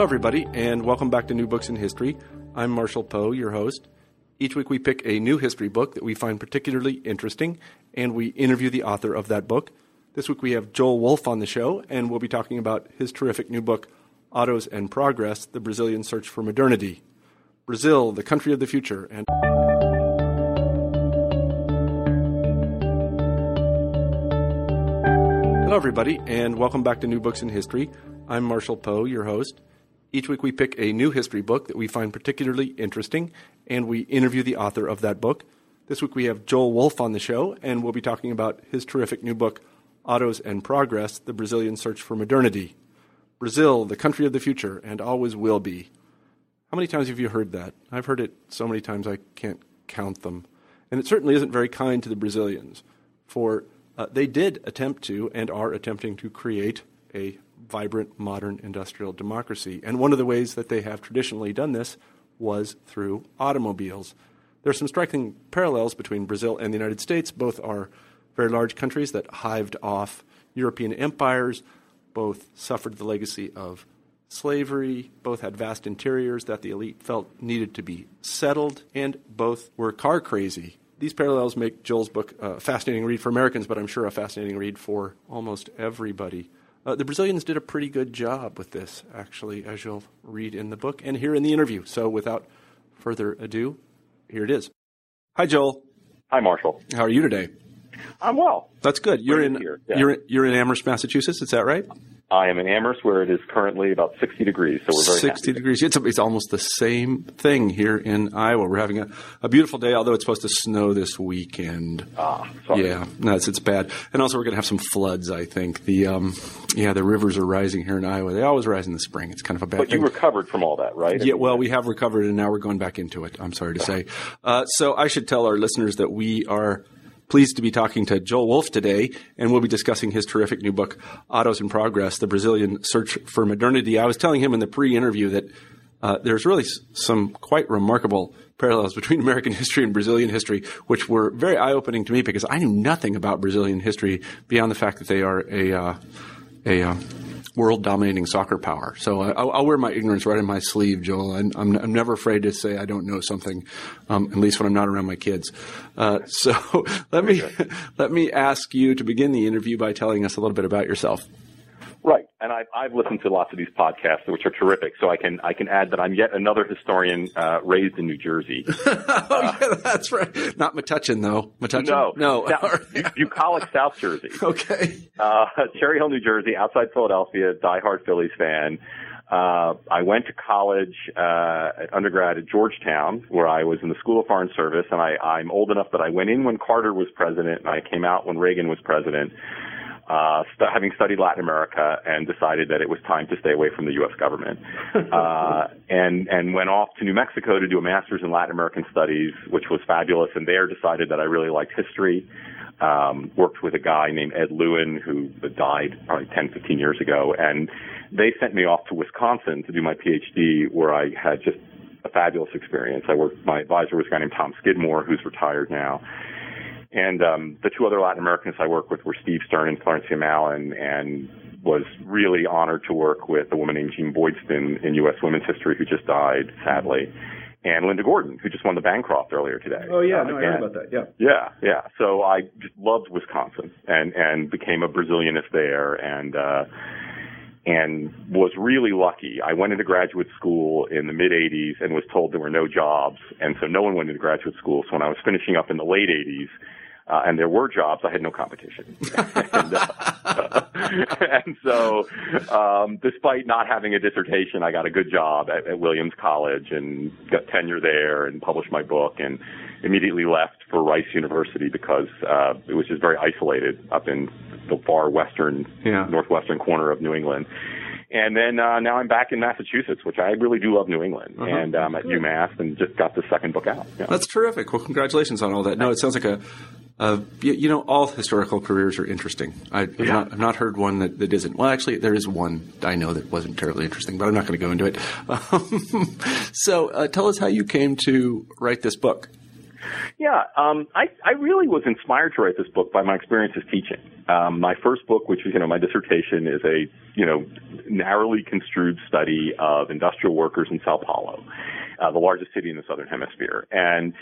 Hello, everybody, and welcome back to New Books in History. I'm Marshall Poe, your host. Each week we pick a new history book that we find particularly interesting, and we interview the author of that book. This week we have Joel Wolfe on the show, and we'll be talking about his terrific new book, Autos and Progress The Brazilian Search for Modernity. Brazil, the country of the future, and Hello, everybody, and welcome back to New Books in History. I'm Marshall Poe, your host. Each week we pick a new history book that we find particularly interesting, and we interview the author of that book. This week we have Joel Wolfe on the show, and we'll be talking about his terrific new book, Autos and Progress The Brazilian Search for Modernity. Brazil, the country of the future, and always will be. How many times have you heard that? I've heard it so many times I can't count them. And it certainly isn't very kind to the Brazilians, for uh, they did attempt to and are attempting to create a vibrant, modern industrial democracy. And one of the ways that they have traditionally done this was through automobiles. There are some striking parallels between Brazil and the United States. Both are very large countries that hived off European empires, both suffered the legacy of slavery, both had vast interiors that the elite felt needed to be settled, and both were car crazy. These parallels make Joel's book a fascinating read for Americans, but I'm sure a fascinating read for almost everybody. Uh, the Brazilians did a pretty good job with this, actually, as you'll read in the book and here in the interview. So, without further ado, here it is. Hi, Joel. Hi, Marshall. How are you today? I'm well. That's good. You're in yeah. you're you're in Amherst, Massachusetts. Is that right? I am in Amherst, where it is currently about 60 degrees, so we're very 60 happy. degrees. It's, it's almost the same thing here in Iowa. We're having a, a beautiful day, although it's supposed to snow this weekend. Ah, sorry. Yeah, no, it's, it's bad. And also, we're going to have some floods. I think the um, yeah, the rivers are rising here in Iowa. They always rise in the spring. It's kind of a bad But thing. you recovered from all that, right? Yeah, well, we have recovered, and now we're going back into it. I'm sorry to say. Uh, so I should tell our listeners that we are pleased to be talking to Joel Wolfe today, and we'll be discussing his terrific new book, Autos and Progress: The Brazilian Search for Modernity. I was telling him in the pre-interview that uh, there's really s- some quite remarkable parallels between American history and Brazilian history, which were very eye-opening to me because I knew nothing about Brazilian history beyond the fact that they are a uh, a uh, world dominating soccer power. So I, I'll, I'll wear my ignorance right in my sleeve, Joel. I'm, I'm, I'm never afraid to say I don't know something, um, at least when I'm not around my kids. Uh, so let me let me ask you to begin the interview by telling us a little bit about yourself. Right, and I've, I've listened to lots of these podcasts, which are terrific. So I can I can add that I'm yet another historian uh, raised in New Jersey. oh, yeah, that's right. Not Metuchen, though. Metuchen? No, No. Now, bucolic South Jersey, Okay. uh, Cherry Hill, New Jersey, outside Philadelphia. Diehard Phillies fan. Uh, I went to college, uh, at undergrad at Georgetown, where I was in the School of Foreign Service, and I, I'm old enough that I went in when Carter was president, and I came out when Reagan was president. Uh, st- having studied Latin America and decided that it was time to stay away from the U.S. government, uh, and and went off to New Mexico to do a master's in Latin American studies, which was fabulous. And there decided that I really liked history. Um, worked with a guy named Ed Lieuwen who died probably 10, 15 years ago, and they sent me off to Wisconsin to do my PhD, where I had just a fabulous experience. I worked. My advisor was a guy named Tom Skidmore, who's retired now. And um, the two other Latin Americans I worked with were Steve Stern and Florencia Mallon, and was really honored to work with a woman named Jeanne Boydston in U.S. women's history, who just died sadly, and Linda Gordon, who just won the Bancroft earlier today. Oh, yeah. Uh, No, I heard about that. Yeah. yeah, yeah. So I just loved Wisconsin and and became a Brazilianist there and uh and was really lucky. I went into graduate school in the mid 80s and was told there were no jobs and so no one went into graduate school. So when I was finishing up in the late 80s uh, and there were jobs, I had no competition. and, uh, and so, um, despite not having a dissertation, I got a good job at, at Williams College and got tenure there and published my book and immediately left for Rice University because uh, it was just very isolated up in the far western, Yeah. northwestern corner of New England. And then uh, now I'm back in Massachusetts, which I really do love New England, Uh-huh. and I'm um, at UMass, and just got the second book out. Yeah. That's terrific. Well, congratulations on all that. No, it sounds like a, a you, know, all historical careers are interesting. I, I've, Yeah. not, I've not heard one that, that isn't. Well, actually, there is one I know that wasn't terribly interesting, but I'm not going to go into it. Um, so, uh, tell us how you came to write this book. Yeah, um, I, I really was inspired to write this book by my experiences teaching. Um, my first book, which was, you know, my dissertation is a, you know, narrowly construed study of industrial workers in Sao Paulo, uh, the largest city in the southern hemisphere. And,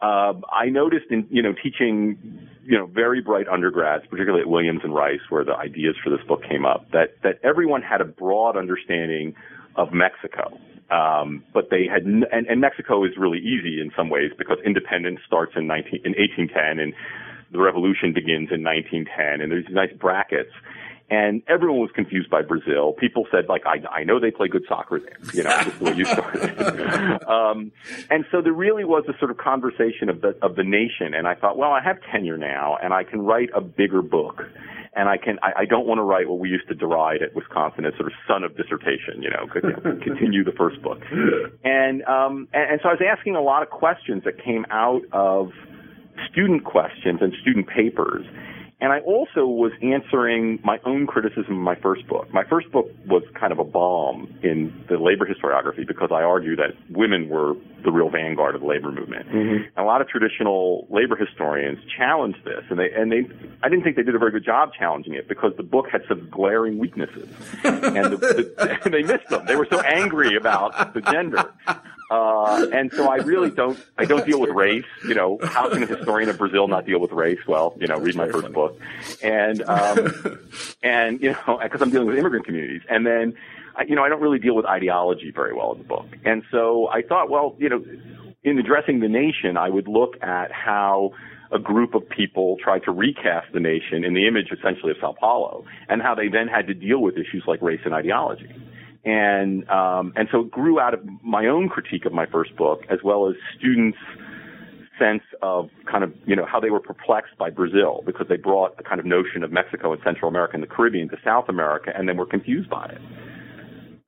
uh, I noticed in, you know, teaching, you know, very bright undergrads, particularly at Williams and Rice, where the ideas for this book came up, that, that everyone had a broad understanding of Mexico. Um, but they had, n- and, and Mexico is really easy in some ways because independence starts in 19, in 1810 and the revolution begins in 1910 and there's these nice brackets. And everyone was confused by Brazil. People said, like, I, I know they play good soccer there, you know, just the way you started. um, and so there really was a sort of conversation of the, of the nation. And I thought, well, I have tenure now and I can write a bigger book and I can I, I don't want to write what we used to deride at Wisconsin as sort of son of dissertation, you know, could you know, continue the first book. And um and, and so I was asking a lot of questions that came out of student questions and student papers. And I also was answering my own criticism of my first book. My first book was kind of a bomb in the labor historiography because I argue that women were the real vanguard of the labor movement. Mm-hmm. And a lot of traditional labor historians challenged this, and they and they I didn't think they did a very good job challenging it because the book had some glaring weaknesses, and, the, the, and they missed them. They were so angry about the gender. Uh, and so I really don't, I don't deal with race. You know, how can a historian of Brazil not deal with race? Well, you know, read my first book. And, um, and, you know, cause I'm dealing with immigrant communities. And then, you know, I don't really deal with ideology very well in the book. And so I thought, well, you know, in addressing the nation, I would look at how a group of people tried to recast the nation in the image essentially of Sao Paulo and how they then had to deal with issues like race and ideology and um, and so it grew out of my own critique of my first book, as well as students' sense of kind of you know how they were perplexed by Brazil because they brought a kind of notion of Mexico and Central America and the Caribbean to South America, and then were confused by it.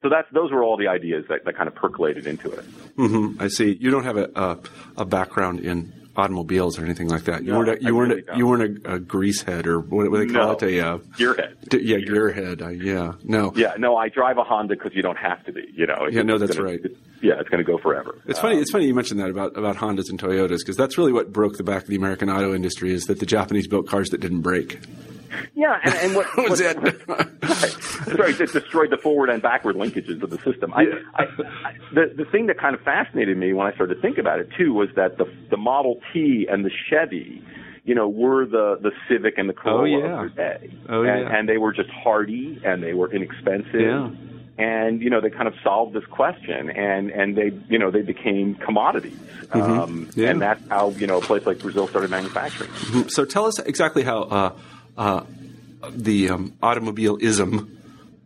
So that's those were all the ideas that, that kind of percolated into it. hmm I see. You don't have a, a, a background in automobiles or anything like that. You No, weren't. A, you weren't. really a, you weren't a, a grease head or what, what they call No. it? A uh, Gearhead. d- yeah, gearhead. Uh, yeah. No. Yeah, no, I drive a Honda because you don't have to be. You know. It's Yeah, no, that's gonna- right. it's- yeah, it's going to go forever. It's funny. It's funny you mentioned that about, about Hondas and Toyotas because that's really what broke the back of the American auto industry is that the Japanese built cars that didn't break. Yeah, and, and what, That was what- it. It destroyed the forward and backward linkages of the system. I, I, I, the the thing that kind of fascinated me when I started to think about it too was that the the Model T and the Chevy, you know, were the the Civic and the Corolla Oh, yeah. of their day. Oh, and, yeah. and they were just hardy and they were inexpensive. Yeah. And you know they kind of solved this question, and and they you know they became commodities, um, Mm-hmm. Yeah. and that's how you know a place like Brazil started manufacturing. So tell us exactly how uh, uh, the um, automobileism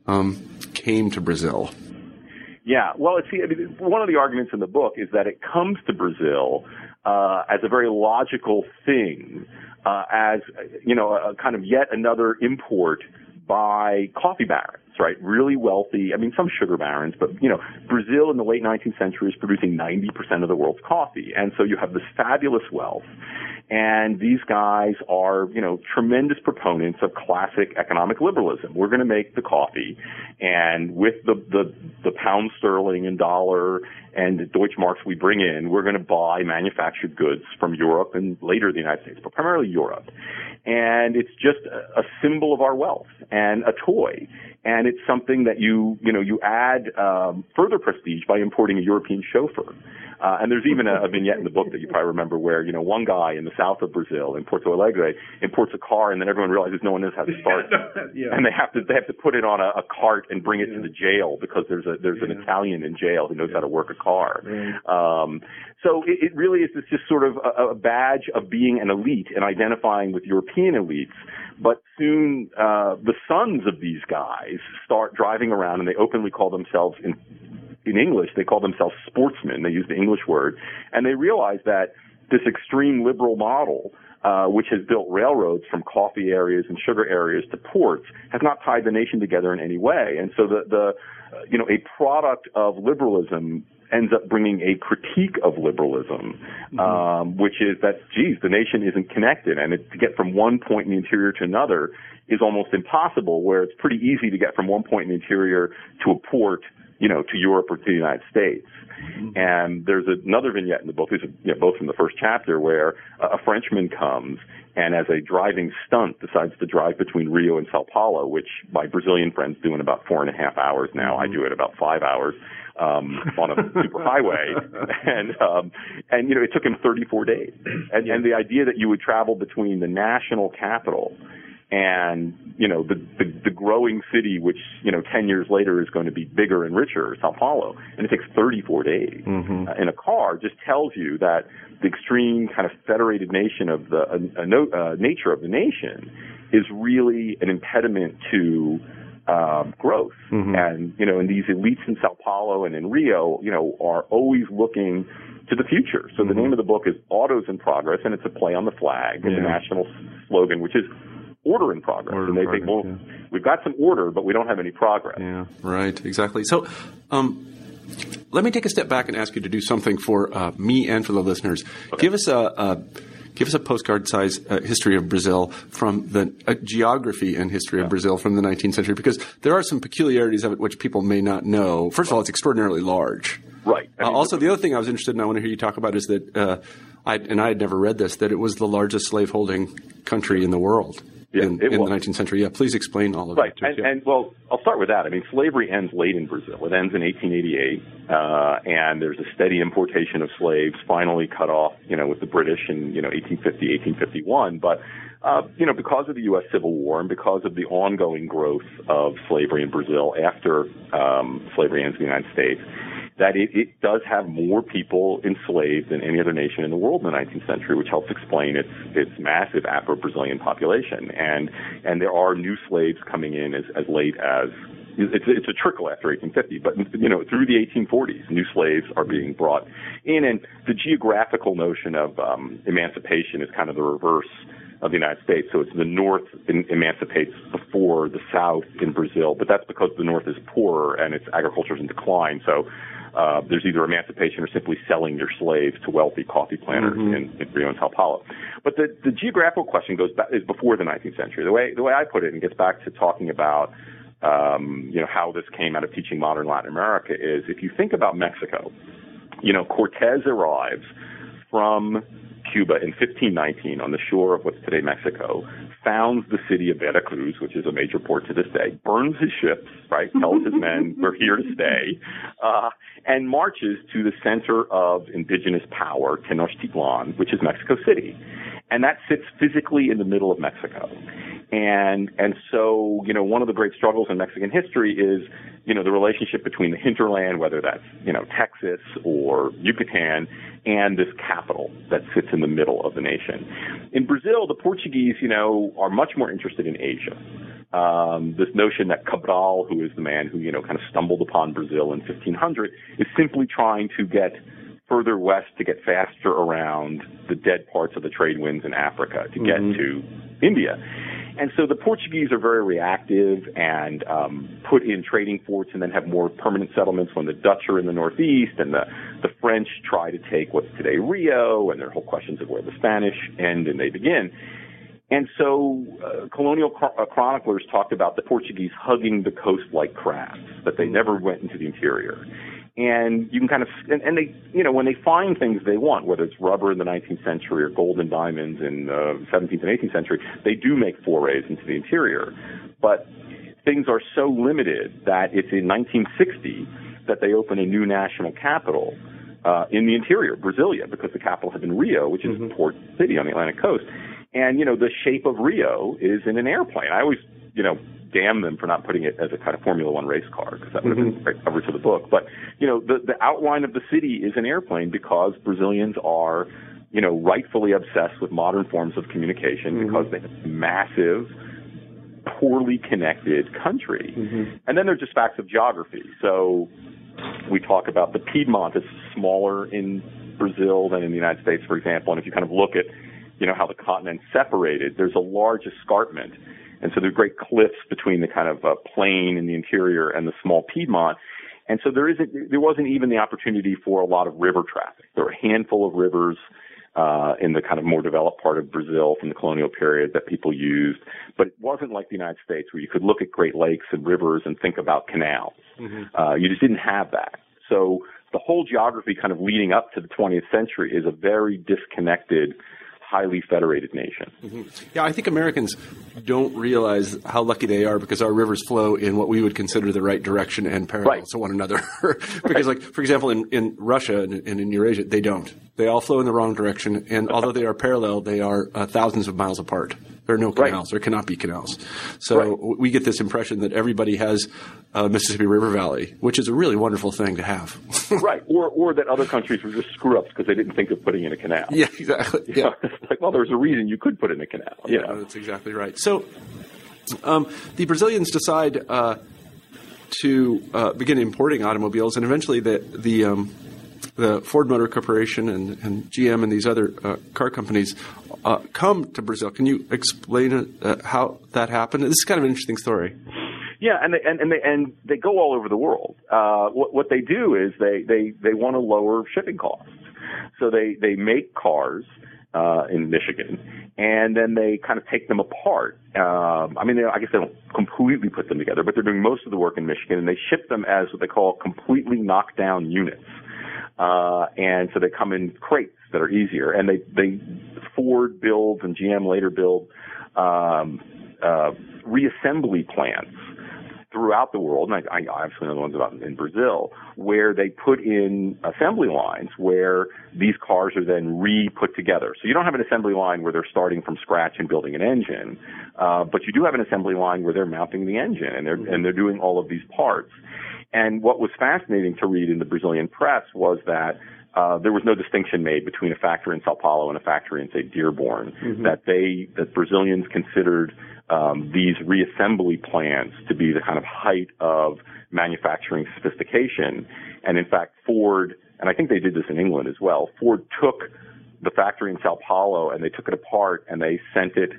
um, came to Brazil. Yeah, well, mean, one of the arguments in the book is that it comes to Brazil uh, as a very logical thing, uh, as you know, a, kind of yet another import by coffee barons, right? Really wealthy. I mean, some sugar barons, but you know, Brazil in the late 19th century is producing 90% of the world's coffee, and so you have this fabulous wealth. And these guys are, you know, tremendous proponents of classic economic liberalism. We're going to make the coffee, and with the, the the pound sterling and dollar and the Deutschmarks we bring in, we're going to buy manufactured goods from Europe and later the United States, but primarily Europe. And it's just a symbol of our wealth and a toy. And it's something that you, you know, you add um, further prestige by importing a European chauffeur. Uh, and there's even a, a vignette in the book that you probably remember where, you know, one guy in the south of Brazil, in Porto Alegre, imports a car and then everyone realizes no one knows how to start it. Yeah. And they have to, they have to put it on a, a cart and bring it to the jail because there's a, there's an Italian in jail who knows how to work a car. Um, so it, it really is this just sort of a, a badge of being an elite and identifying with European elites. But soon, uh, the sons of these guys start driving around and they openly call themselves in in English, they call themselves sportsmen. They use the English word, and they realize that this extreme liberal model, uh, which has built railroads from coffee areas and sugar areas to ports, has not tied the nation together in any way. And so the, the uh, you know, a product of liberalism ends up bringing a critique of liberalism, mm-hmm. um, which is that, geez, the nation isn't connected, and it, to get from one point in the interior to another is almost impossible. Where it's pretty easy to get from one point in the interior to a port, you know, to Europe or to the United States. Mm-hmm. And there's another vignette in the book, these are you know, both from the first chapter, where a Frenchman comes and as a driving stunt decides to drive between Rio and Sao Paulo, which my Brazilian friends do in about four and a half hours now. I do it about five hours um, on a superhighway, and um, and you know it took him 34 days. And, and the idea that you would travel between the national capital and you know the, the the growing city, which you know 10 years later is going to be bigger and richer, Sao Paulo, and it takes 34 days mm-hmm. uh, in a car, just tells you that the extreme kind of federated nation of the uh, uh, nature of the nation is really an impediment to um, growth. Mm-hmm. And, you know, and these elites in Sao Paulo and in Rio, you know, are always looking to the future. So mm-hmm. the name of the book is Autos in Progress, and it's a play on the flag, yeah. the national slogan, which is order in progress. Order and they progress, think, well, yeah. we've got some order, but we don't have any progress. Yeah, right, exactly. So, um, let me take a step back and ask you to do something for uh, me and for the listeners. Okay. Give us a, a give us a postcard size uh, history of Brazil from the uh, geography and history yeah. of Brazil from the 19th century, because there are some peculiarities of it which people may not know. First of all, it's extraordinarily large. Right. Uh, also, the other thing I was interested in, I want to hear you talk about, is that, uh, I, and I had never read this, that it was the largest slaveholding country in the world. Yeah, in, in the 19th century. Yeah, please explain all of right. that. Right, and, and, well, I'll start with that. I mean, slavery ends late in Brazil. It ends in 1888, uh, and there's a steady importation of slaves, finally cut off, you know, with the British in you know 1850, 1851. But uh, you know, because of the U.S. Civil War and because of the ongoing growth of slavery in Brazil after um, slavery ends in the United States that it, it does have more people enslaved than any other nation in the world in the 19th century, which helps explain its its massive Afro-Brazilian population. And and there are new slaves coming in as as late as it's, it's a trickle after 1850, but you know through the 1840s, new slaves are being brought in, and the geographical notion of um, emancipation is kind of the reverse of the United States. So it's the North emancipates before the South in Brazil, but that's because the North is poorer and its agriculture is in decline. So uh, there's either emancipation or simply selling your slaves to wealthy coffee planters mm-hmm. in, in Rio and Sao Paulo. But the, the geographical question goes back is before the 19th century. The way the way I put it and gets back to talking about um, you know how this came out of teaching modern Latin America is if you think about Mexico, you know Cortez arrives from Cuba in 1519 on the shore of what's today Mexico, founds the city of Veracruz, which is a major port to this day, burns his ships, right, tells his men, we're here to stay, uh, and marches to the center of indigenous power, Tenochtitlan, which is Mexico City. And that sits physically in the middle of Mexico. And, and so, you know, one of the great struggles in Mexican history is, you know, the relationship between the hinterland, whether that's, you know, Texas or Yucatan, and this capital that sits in the middle of the nation. In Brazil, the Portuguese, you know, are much more interested in Asia. Um, this notion that Cabral, who is the man who, you know, kind of stumbled upon Brazil in 1500, is simply trying to get further west to get faster around the dead parts of the trade winds in Africa to get mm-hmm. to India. And so the Portuguese are very reactive and um, put in trading forts and then have more permanent settlements when the Dutch are in the northeast and the, the French try to take what's today Rio and there are whole questions of where the Spanish end and they begin. And so uh, colonial uh, chroniclers talked about the Portuguese hugging the coast like crabs, that they never went into the interior and you can kind of and, and they you know when they find things they want whether it's rubber in the 19th century or gold and diamonds in the 17th and 18th century they do make forays into the interior but things are so limited that it's in 1960 that they open a new national capital uh, in the interior, Brasilia, because the capital had been Rio, which is mm-hmm. a port city on the Atlantic coast. And, you know, the shape of Rio is in an airplane. I always, you know, damn them for not putting it as a kind of Formula One race car because that would have been right cover to the book. But you know, the the outline of the city is an airplane because Brazilians are, you know, rightfully obsessed with modern forms of communication mm-hmm. because they have a massive poorly connected country. Mm-hmm. And then there's just facts of geography. So we talk about the Piedmont is smaller in Brazil than in the United States, for example. And if you kind of look at, you know, how the continent separated, there's a large escarpment. And so there's great cliffs between the kind of uh, plain in the interior and the small Piedmont. And so there isn't, there wasn't even the opportunity for a lot of river traffic. There were a handful of rivers uh, in the kind of more developed part of Brazil from the colonial period that people used. But it wasn't like the United States where you could look at Great Lakes and rivers and think about canals. Mm-hmm. Uh, you just didn't have that. So the whole geography kind of leading up to the 20th century is a very disconnected highly federated nation. Mm-hmm. Yeah, I think Americans don't realize how lucky they are because our rivers flow in what we would consider the right direction and parallel right. to one another. because, right. like, for example, in, in Russia and, and, in Eurasia, they don't. They all flow in the wrong direction, and although they are parallel, they are uh, thousands of miles apart. There are no canals. Right. There cannot be canals. So right. we get this impression that everybody has a Mississippi River Valley, which is a really wonderful thing to have. right. Or, or that other countries were just screw ups because they didn't think of putting in a canal. Yeah, exactly. Yeah. like, well, there's a reason you could put in a canal. Yeah, know? that's exactly right. So um, the Brazilians decide uh, to uh, begin importing automobiles, and eventually the the um, the Ford Motor Corporation and, and GM and these other uh, car companies uh, come to Brazil. Can you explain uh, how that happened? This is kind of an interesting story. Yeah, and they, and and they and they go all over the world. Uh, what what they do is they they they want to lower shipping costs, so they they make cars. Uh, in Michigan, and then they kind of take them apart. Um, I mean, they, I guess they don't completely put them together, but they're doing most of the work in Michigan, and they ship them as what they call completely knocked down units. Uh, and so they come in crates that are easier. And they, they, Ford builds and GM later build, um, uh, reassembly plants throughout the world, and I, I obviously know the ones about in Brazil, where they put in assembly lines where these cars are then re-put together. So you don't have an assembly line where they're starting from scratch and building an engine, uh, but you do have an assembly line where they're mounting the engine and they're and they're doing all of these parts. And what was fascinating to read in the Brazilian press was that uh, there was no distinction made between a factory in Sao Paulo and a factory in, say, Dearborn. Mm-hmm. That they, that Brazilians considered um, these reassembly plants to be the kind of height of manufacturing sophistication. And in fact, Ford, and I think they did this in England as well. Ford took the factory in Sao Paulo and they took it apart and they sent it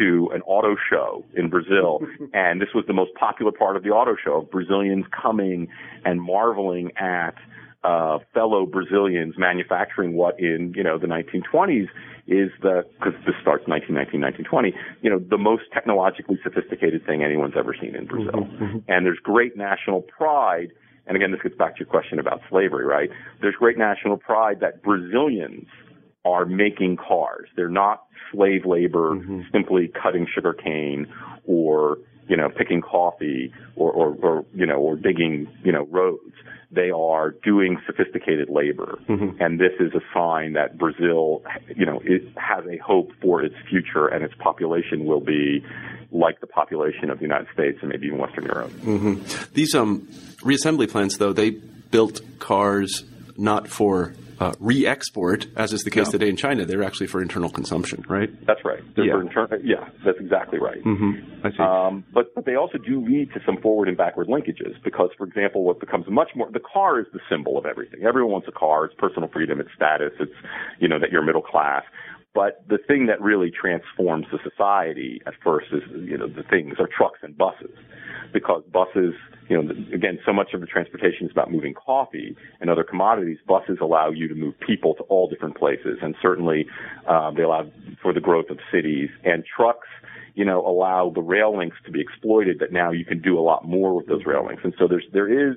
to an auto show in Brazil, and this was the most popular part of the auto show of Brazilians coming and marveling at uh, fellow Brazilians manufacturing what in you know the 1920s is the because this starts 1919 1920 you know the most technologically sophisticated thing anyone's ever seen in Brazil, mm-hmm, mm-hmm. and there's great national pride. And again, this gets back to your question about slavery, right? There's great national pride that Brazilians are making cars. They're not slave labor, mm-hmm. simply cutting sugar cane or you know picking coffee or, or, or you know or digging you know roads. They are doing sophisticated labor, mm-hmm. and this is a sign that Brazil, you know, it has a hope for its future, and its population will be like the population of the United States and maybe even Western Europe. Mm-hmm. These um, reassembly plants, though, they built cars not for uh, re-export, as is the case today in China. They're actually for internal consumption, right? That's right. They're yeah. Inter- yeah, that's exactly right. Mm-hmm. I see. Um, but, but they also do lead to some forward and backward linkages because, for example, what becomes much more, the car is the symbol of everything. Everyone wants a car. It's personal freedom. It's status. It's, you know, that you're middle class. But the thing that really transforms the society at first is, you know, the things are trucks and buses because buses, you know, again, so much of the transportation is about moving coffee and other commodities. Buses allow you to move people to all different places, and certainly uh, they allow for the growth of cities. And trucks, you know, allow the rail links to be exploited. That now you can do a lot more with those rail links. And so there's there is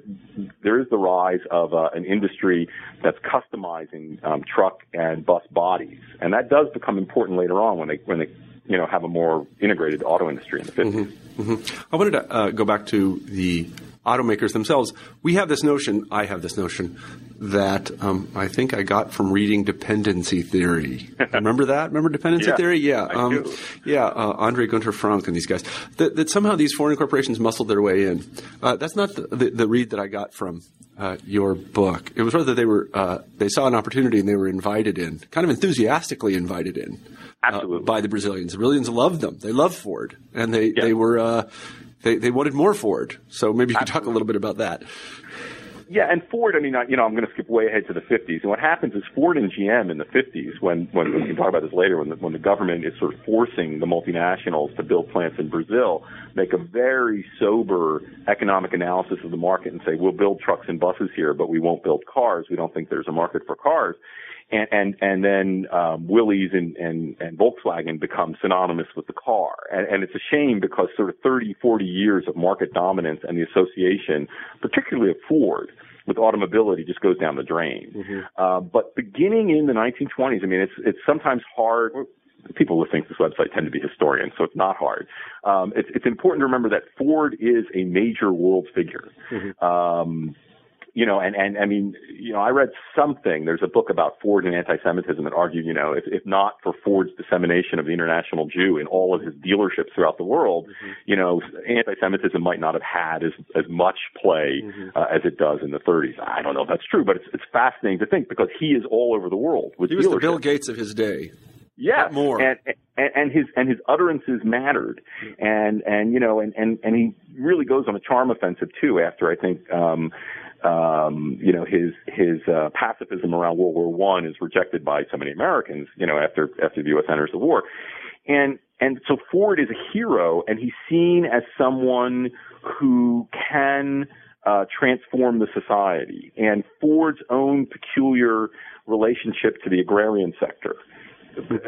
there is the rise of uh, an industry that's customizing um, truck and bus bodies, and that does become important later on when they when they you know have a more integrated auto industry in the 50s. Mm-hmm. Mm-hmm. I wanted to uh, go back to the automakers themselves. We have this notion, I have this notion, that um, I think I got from reading Dependency Theory. Remember that? Remember Dependency yeah, Theory? Yeah. Um, yeah, uh, Andre Gunder Frank and these guys. That, that, somehow these foreign corporations muscled their way in. Uh, that's not the, the, the, read that I got from uh, your book. It was rather they were uh, they saw an opportunity and they were invited in, kind of enthusiastically invited in. Absolutely. Uh, by the Brazilians. The Brazilians loved them. They loved Ford, and they, yeah. they were uh, they, they wanted more Ford. So maybe you could talk a little bit about that. Yeah, and Ford. I mean, you know, I'm going to skip way ahead to the 50s. And what happens is Ford and GM in the 50s, when when we can talk about this later, when the, when the government is sort of forcing the multinationals to build plants in Brazil, make a very sober economic analysis of the market and say, we'll build trucks and buses here, but we won't build cars. We don't think there's a market for cars and and and then um, Willys and, and and Volkswagen become synonymous with the car, and, and it's a shame because sort of 30, 40 years of market dominance and the association, particularly of Ford, with automobility just goes down the drain. Mm-hmm. Uh, but beginning in the 1920s, I mean, it's it's sometimes hard. People listening to this website tend to be historians, so it's not hard. Um, it's, it's important to remember that Ford is a major world figure. Mm-hmm. Um, you know, and, and I mean, you know, I read something. There's a book about Ford and anti-Semitism that argued, you know, if, if not for Ford's dissemination of the international Jew in all of his dealerships throughout the world, mm-hmm. you know, anti-Semitism might not have had as as much play mm-hmm. uh, as it does in the 30s. I don't know if that's true, but it's it's fascinating to think because he is all over the world with He was the Bill Gates of his day. Yeah, more and, and and his and his utterances mattered, mm-hmm. and and you know and and and he really goes on a charm offensive too. After I think um, um, you know, his his uh, pacifism around World War One is rejected by so many Americans. You know, after after the U.S. enters the war, and and so Ford is a hero, and he's seen as someone who can uh, transform the society. And Ford's own peculiar relationship to the agrarian sector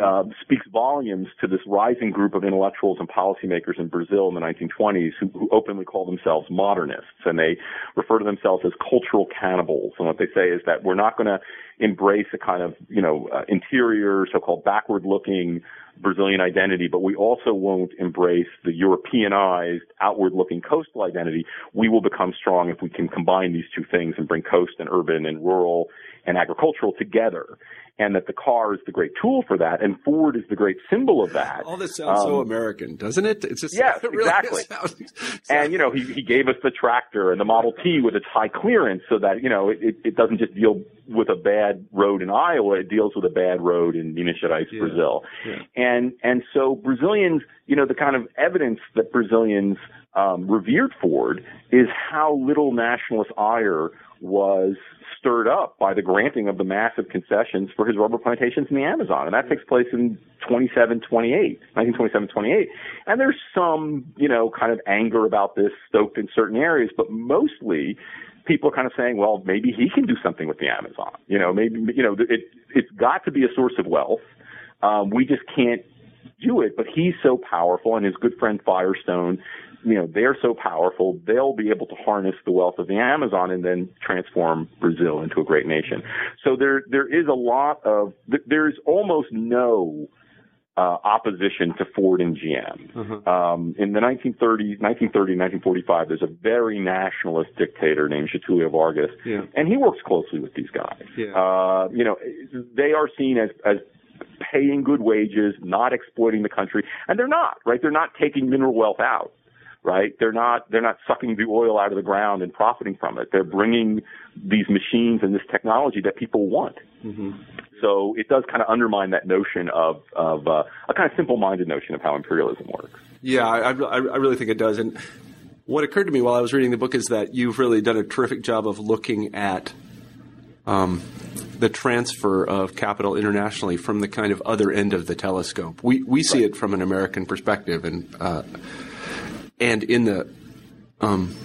uh, speaks volumes to this rising group of intellectuals and policymakers in Brazil in the 1920s who, who openly call themselves modernists and they refer to themselves as cultural cannibals. And what they say is that we're not going to embrace a kind of, you know, uh, interior, so-called backward-looking Brazilian identity, but we also won't embrace the Europeanized, outward-looking coastal identity. We will become strong if we can combine these two things and bring coast and urban and rural and agricultural together and that the car is the great tool for that, and Ford is the great symbol of that. All this sounds um, so American, doesn't it? It's just yes, it really exactly. Sounds, exactly. And you know, he he gave us the tractor and the Model T with its high clearance, so that you know it it doesn't just deal with a bad road in Iowa, it deals with a bad road in Minas Gerais, yeah. Brazil. Yeah. And and so Brazilians, you know, the kind of evidence that Brazilians um, revered Ford is how little nationalist ire was stirred up by the granting of the massive concessions for his rubber plantations in the Amazon. And that takes place in 27, 28, 1927, 28. And there's some, you know, kind of anger about this stoked in certain areas, but mostly people are kind of saying, well, maybe he can do something with the Amazon. You know, maybe, you know, it, it's got to be a source of wealth. Um, we just can't do it, but he's so powerful and his good friend Firestone you know, they're so powerful, they'll be able to harness the wealth of the Amazon and then transform Brazil into a great nation. So there, there is a lot of, there's almost no, uh, opposition to Ford and GM. Mm-hmm. Um, in the 1930s, 1930, 1945, there's a very nationalist dictator named Getulio Vargas, yeah. and he works closely with these guys. Yeah. Uh, you know, they are seen as, as paying good wages, not exploiting the country, and they're not, right? They're not taking mineral wealth out right? They're not they're not sucking the oil out of the ground and profiting from it. They're bringing these machines and this technology that people want. Mm-hmm. So it does kind of undermine that notion of of uh, a kind of simple-minded notion of how imperialism works. Yeah, I, I, I really think it does. And what occurred to me while I was reading the book is that you've really done a terrific job of looking at um, the transfer of capital internationally from the kind of other end of the telescope. We we see right. it from an American perspective, and uh, and in the um,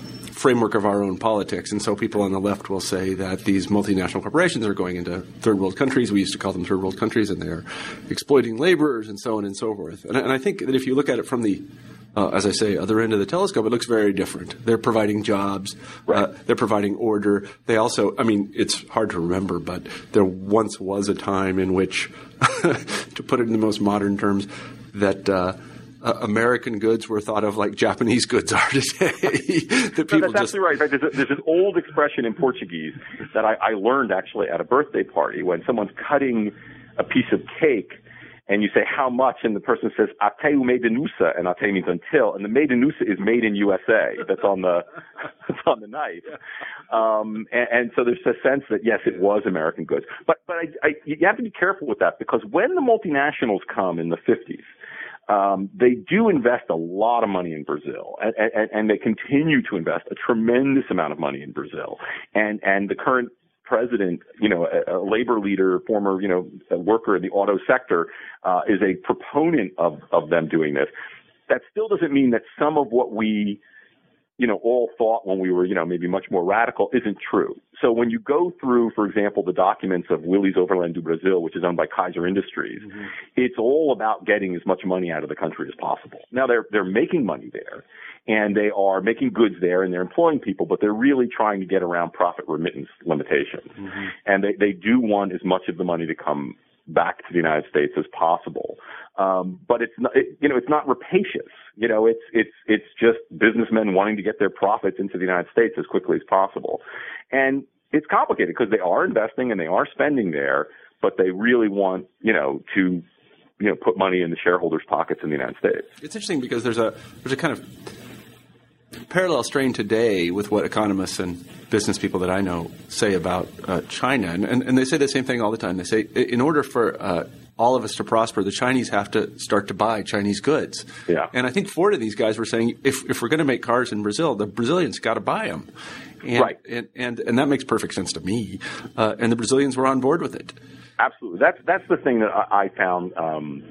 framework of our own politics. And so people on the left will say that these multinational corporations are going into third world countries. We used to call them third world countries, and they're exploiting laborers and so on and so forth. And, and I think that if you look at it from the uh, as I say, other end of the telescope, it looks very different. They're providing jobs. Right. Uh, they're providing order. They also, I mean, it's hard to remember, but there once was a time in which, to put it in the most modern terms, that uh, uh, American goods were thought of like Japanese goods are today. that people no, that's just... absolutely right. There's, a, there's, an old expression in Portuguese that I, I learned actually at a birthday party when someone's cutting a piece of cake and you say how much, and the person says "Até o medenusa," and "Até" means until, and the medenusa is made in USA. That's on the that's on the knife. Um, and, and so there's a sense that yes, it was American goods, but but I, I, you have to be careful with that because when the multinationals come in the 50s, um, they do invest a lot of money in Brazil, and, and, and they continue to invest a tremendous amount of money in Brazil. And and the current president, you know, a, a labor leader, former, you know, a worker in the auto sector, uh, is a proponent of of them doing this. That still doesn't mean that some of what we you know, all thought when we were, you know, maybe much more radical isn't true. So when you go through, for example, the documents of Willys Overland do Brasil, which is owned by Kaiser Industries, mm-hmm. it's all about getting as much money out of the country as possible. Now they're, they're making money there and they are making goods there and they're employing people, but they're really trying to get around profit remittance limitations. Mm-hmm. And they, they do want as much of the money to come back to the United States as possible. Um, but it's not, it, you know, it's not rapacious. You know, it's it's it's just businessmen wanting to get their profits into the United States as quickly as possible, and it's complicated because they are investing and they are spending there, but they really want you know to you know put money in the shareholders' pockets in the United States. It's interesting because there's a there's a kind of parallel strain today with what economists and business people that I know say about uh, China, and, and, and, they say the same thing all the time. They say in order for uh, all of us to prosper, the Chinese have to start to buy Chinese goods. Yeah. And I think four of these guys were saying if, if we're going to make cars in Brazil, the Brazilians got to buy them. And, right. And, and, and that makes perfect sense to me. Uh, and the Brazilians were on board with it. Absolutely. That's, that's the thing that I, I found, um,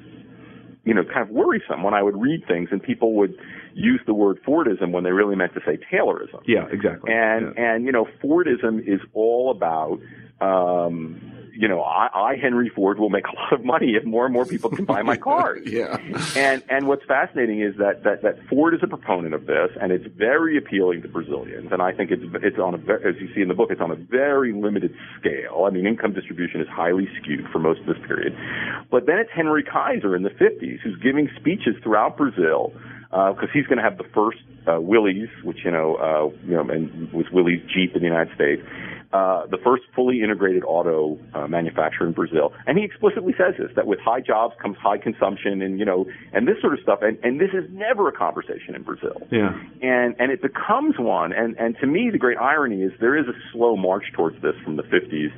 you know, kind of worrisome when I would read things and people would use the word Fordism when they really meant to say Taylorism. Yeah, exactly. And, yeah. and, you know, Fordism is all about, um, you know, I, I, Henry Ford, will make a lot of money if more and more people can buy my cars. yeah. And and what's fascinating is that, that that Ford is a proponent of this, and it's very appealing to Brazilians. And I think it's it's on a as you see in the book, it's on a very limited scale. I mean, income distribution is highly skewed for most of this period. But then it's Henry Kaiser in the 50s who's giving speeches throughout Brazil because uh, he's going to have the first uh, Willys, which you know, uh, you know, and was Willys Jeep in the United States uh, the first fully integrated auto uh, manufacturer in Brazil. And he explicitly says this, that with high jobs comes high consumption and, you know, and this sort of stuff. And, and this is never a conversation in Brazil. Yeah. And, and it becomes one. And, and to me, the great irony is there is a slow march towards this from the 50s.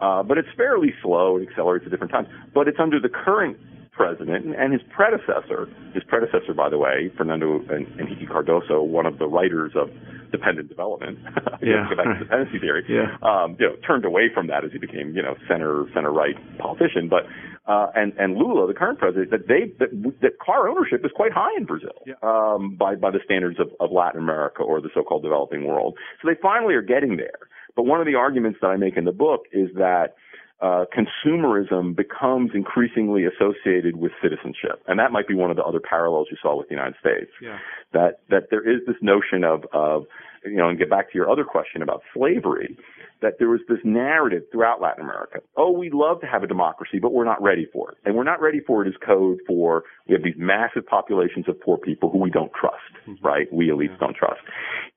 Uh, but it's fairly slow. It accelerates at different times. But it's under the current president and his predecessor, his predecessor, by the way, Fernando Henrique Cardoso, one of the writers of Dependent Development, yeah, go back to dependency theory, yeah. um, you know, turned away from that as he became, you know, center center right politician. But uh, and and Lula, the current president, that they that, that car ownership is quite high in Brazil yeah. um, by by the standards of, of Latin America or the so-called developing world. So they finally are getting there. But one of the arguments that I make in the book is that uh, consumerism becomes increasingly associated with citizenship, and that might be one of the other parallels you saw with the United States. Yeah. That that there is this notion of of you know, and get back to your other question about slavery, that there was this narrative throughout Latin America. Oh, we'd love to have a democracy, but we're not ready for it. And we're not ready for it is code for we have these massive populations of poor people who we don't trust, mm-hmm. right? We elites yeah. don't trust.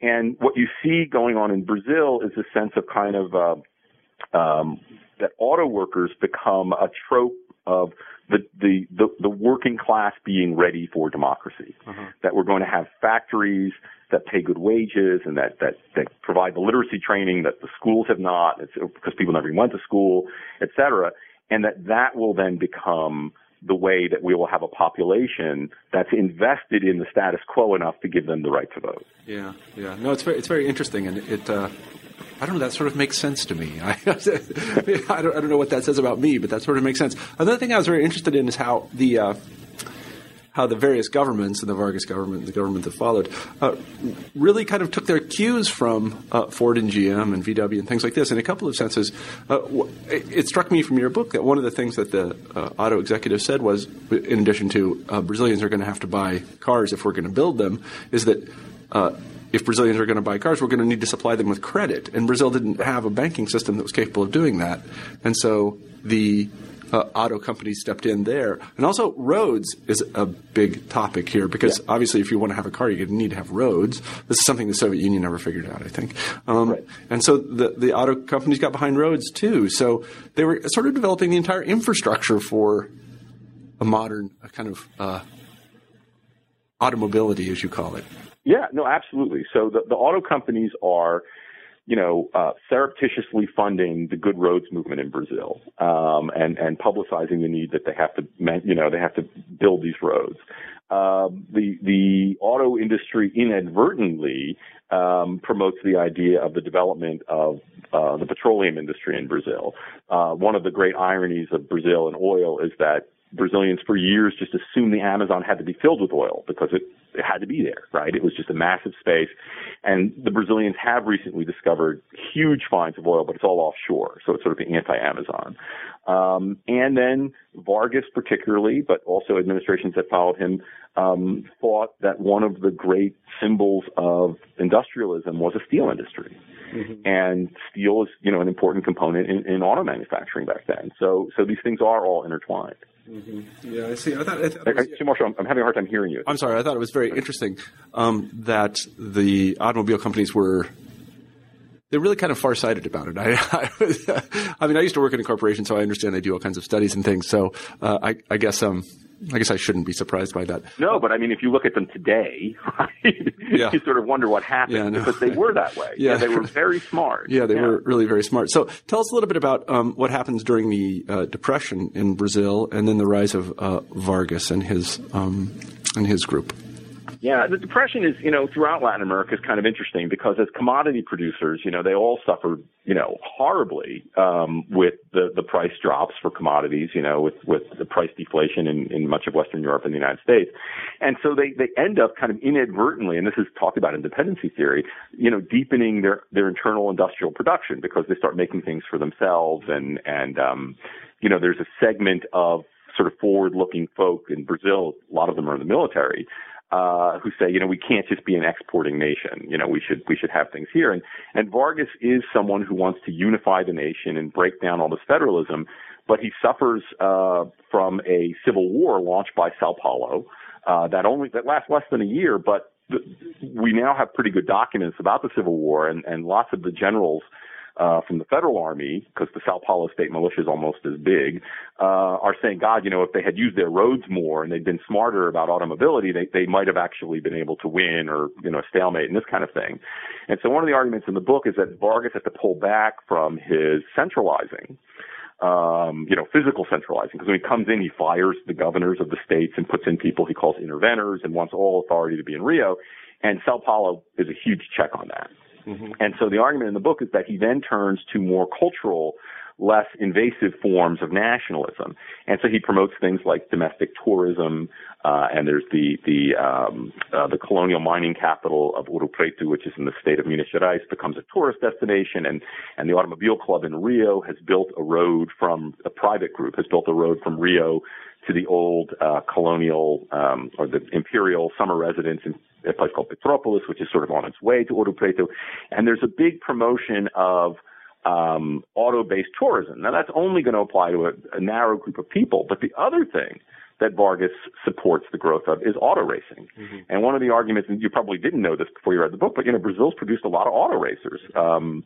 And what you see going on in Brazil is a sense of kind of uh, um, that auto workers become a trope of the, the, the, the working class being ready for democracy. Uh-huh. That we're going to have factories that pay good wages and that, that, that provide the literacy training that the schools have not, it's, because people never even went to school, et cetera. And that that will then become the way that we will have a population that's invested in the status quo enough to give them the right to vote. Yeah, yeah. No, it's very, it's very interesting, and it, uh, I don't know, that sort of makes sense to me. I, I, don't, I don't know what that says about me, but that sort of makes sense. Another thing I was very interested in is how the uh, how the various governments, and the Vargas government, and the government that followed, uh, really kind of took their cues from uh, Ford and GM and VW and things like this. In a couple of senses, uh, it, it, struck me from your book that one of the things that the uh, auto executive said was, in addition to uh, Brazilians are going to have to buy cars if we're going to build them, is that uh, if Brazilians are going to buy cars, we're going to need to supply them with credit. And Brazil didn't have a banking system that was capable of doing that. And so the uh, auto companies stepped in there. And also, roads is a big topic here because yeah. obviously, if you want to have a car, you need to have roads. This is something the Soviet Union never figured out, I think. Um, right. And so the, the auto companies got behind roads too. So they were sort of developing the entire infrastructure for a modern a kind of uh, automobility, as you call it. Yeah, no, absolutely. So the, the auto companies are you know, uh, surreptitiously funding the good roads movement in Brazil, um, and and publicizing the need that they have to, you know, they have to build these roads. Um, the the auto industry inadvertently um, promotes the idea of the development of uh, the petroleum industry in Brazil. Uh, one of the great ironies of Brazil and oil is that Brazilians for years just assumed the Amazon had to be filled with oil because it, it had to be there, right? It was just a massive space. And the Brazilians have recently discovered huge finds of oil, but it's all offshore. So it's sort of the anti-Amazon. Um, and then Vargas particularly, but also administrations that followed him, um, thought that one of the great symbols of industrialism was a steel industry. Mm-hmm. And steel is, you know, an important component in, in auto manufacturing back then. So, so these things are all intertwined. Mm-hmm. Yeah, I see. I thought, I thought was, yeah. Marshall, I'm, I'm, having a hard time hearing you. I'm sorry. I thought it was very interesting um, that the automobile companies were they're really kind of far-sighted about it. I, I, I, mean, I used to work in a corporation, so I understand they do all kinds of studies and things. So uh, I, I, guess um, I guess I shouldn't be surprised by that. No, but I mean, if you look at them today, right, yeah. you sort of wonder what happened yeah, no. because they were that way. yeah. they were very smart. Yeah, they yeah. were really very smart. So tell us a little bit about um, what happens during the uh, Depression in Brazil, and then the rise of uh, Vargas and his um, and his group. Yeah, the depression is, you know, throughout Latin America is kind of interesting because as commodity producers, you know, they all suffered, you know, horribly um, with the the price drops for commodities, you know, with with the price deflation in, in much of Western Europe and the United States, and so they they end up kind of inadvertently, and this is talked about in dependency theory, you know, deepening their their internal industrial production because they start making things for themselves, and and um, you know, there's a segment of sort of forward-looking folk in Brazil. A lot of them are in the military uh, who say, you know, we can't just be an exporting nation. You know, we should we should have things here. And and Vargas is someone who wants to unify the nation and break down all this federalism, but he suffers uh, from a civil war launched by Sao Paulo uh, that only that lasts less than a year, but we now have pretty good documents about the Civil War, and, and lots of the generals uh, from the federal army, because the Sao Paulo state militia is almost as big, uh, are saying, God, you know, if they had used their roads more and they'd been smarter about automobility, they, they might have actually been able to win or, you know, stalemate and this kind of thing. And so one of the arguments in the book is that Vargas had to pull back from his centralizing um, you know, physical centralizing. Because when he comes in, he fires the governors of the states and puts in people he calls interventors and wants all authority to be in Rio. And Sao Paulo is a huge check on that. Mm-hmm. And so the argument in the book is that he then turns to more cultural, less invasive forms of nationalism. And so he promotes things like domestic tourism, uh, and there's the the um, uh, the colonial mining capital of Ouro Preto, which is in the state of Minas Gerais, becomes a tourist destination, and and the Automobile Club in Rio has built a road from a private group has built a road from Rio to the old uh, colonial um, or the imperial summer residence in a place called Petrópolis, which is sort of on its way to Ouro Preto. And there's a big promotion of um, auto-based tourism. Now that's only going to apply to a, a narrow group of people. But the other thing that Vargas supports the growth of is auto racing. Mm-hmm. And one of the arguments, and you probably didn't know this before you read the book, but you know Brazil's produced a lot of auto racers. Um,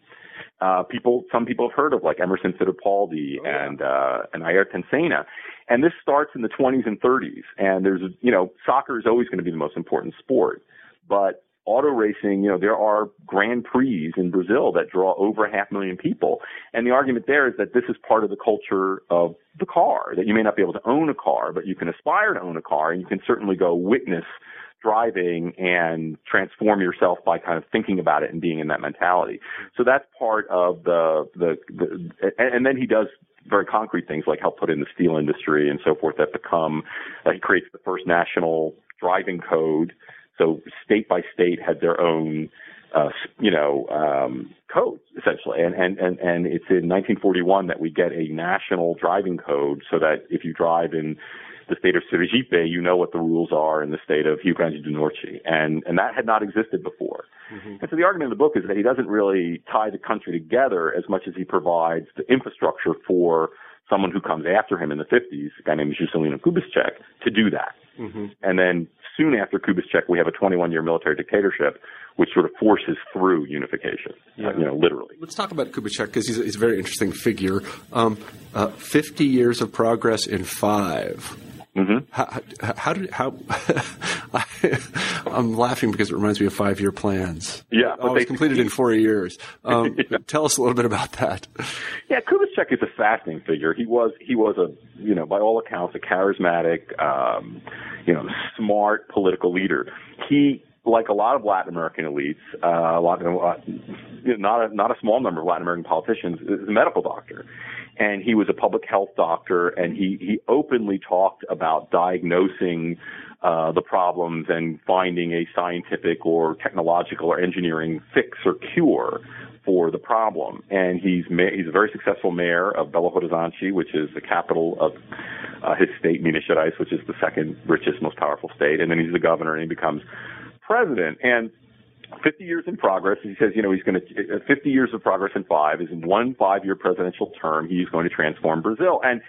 uh, people, some people have heard of like Emerson Fittipaldi oh, yeah. and uh, and Ayrton Senna, and this starts in the 20s and 30s. And there's you know soccer is always going to be the most important sport, but auto racing, you know, there are Grand Prix in Brazil that draw over half a million people. And the argument there is that this is part of the culture of the car, that you may not be able to own a car, but you can aspire to own a car and you can certainly go witness driving and transform yourself by kind of thinking about it and being in that mentality. So that's part of the, the, the and then he does very concrete things like help put in the steel industry and so forth that become, uh, he creates the first national driving code. So state by state had their own uh, you know, um, codes essentially. And, and, and, and it's in 1941 that we get a national driving code so that if you drive in the state of Sergipe, you know what the rules are in the state of Rio Grande do Norte. And, and that had not existed before. Mm-hmm. And so the argument in the book is that he doesn't really tie the country together as much as he provides the infrastructure for someone who comes after him in the 50s, a guy named Juscelino Kubitschek, to do that. Mm-hmm. And then soon after Kubitschek, we have a 21 year military dictatorship, which sort of forces through unification, yeah. uh, you know, literally. Let's talk about Kubitschek because he's, he's, a very interesting figure. Um, uh, 50 years of progress in five. Mm-hmm. How, how did how? I'm laughing because it reminds me of five year plans. Yeah, but they completed in four years. Um, yeah. Tell us a little bit about that. Yeah, Kubitschek is a fascinating figure. He was he was a you know by all accounts a charismatic, um, you know, smart political leader. He like a lot of Latin American elites, uh, a lot not a, not a small number of Latin American politicians, is a medical doctor and he was a public health doctor, and he he openly talked about diagnosing uh, the problems and finding a scientific or technological or engineering fix or cure for the problem. And he's ma- he's a very successful mayor of Belo Horizonte, which is the capital of uh, his state, Minas Gerais, which is the second richest, most powerful state. And then he's the governor, and he becomes president. And 50 years in progress. He says, you know, he's going to, uh, 50 years of progress in five is in one five year presidential term. He's going to transform Brazil. And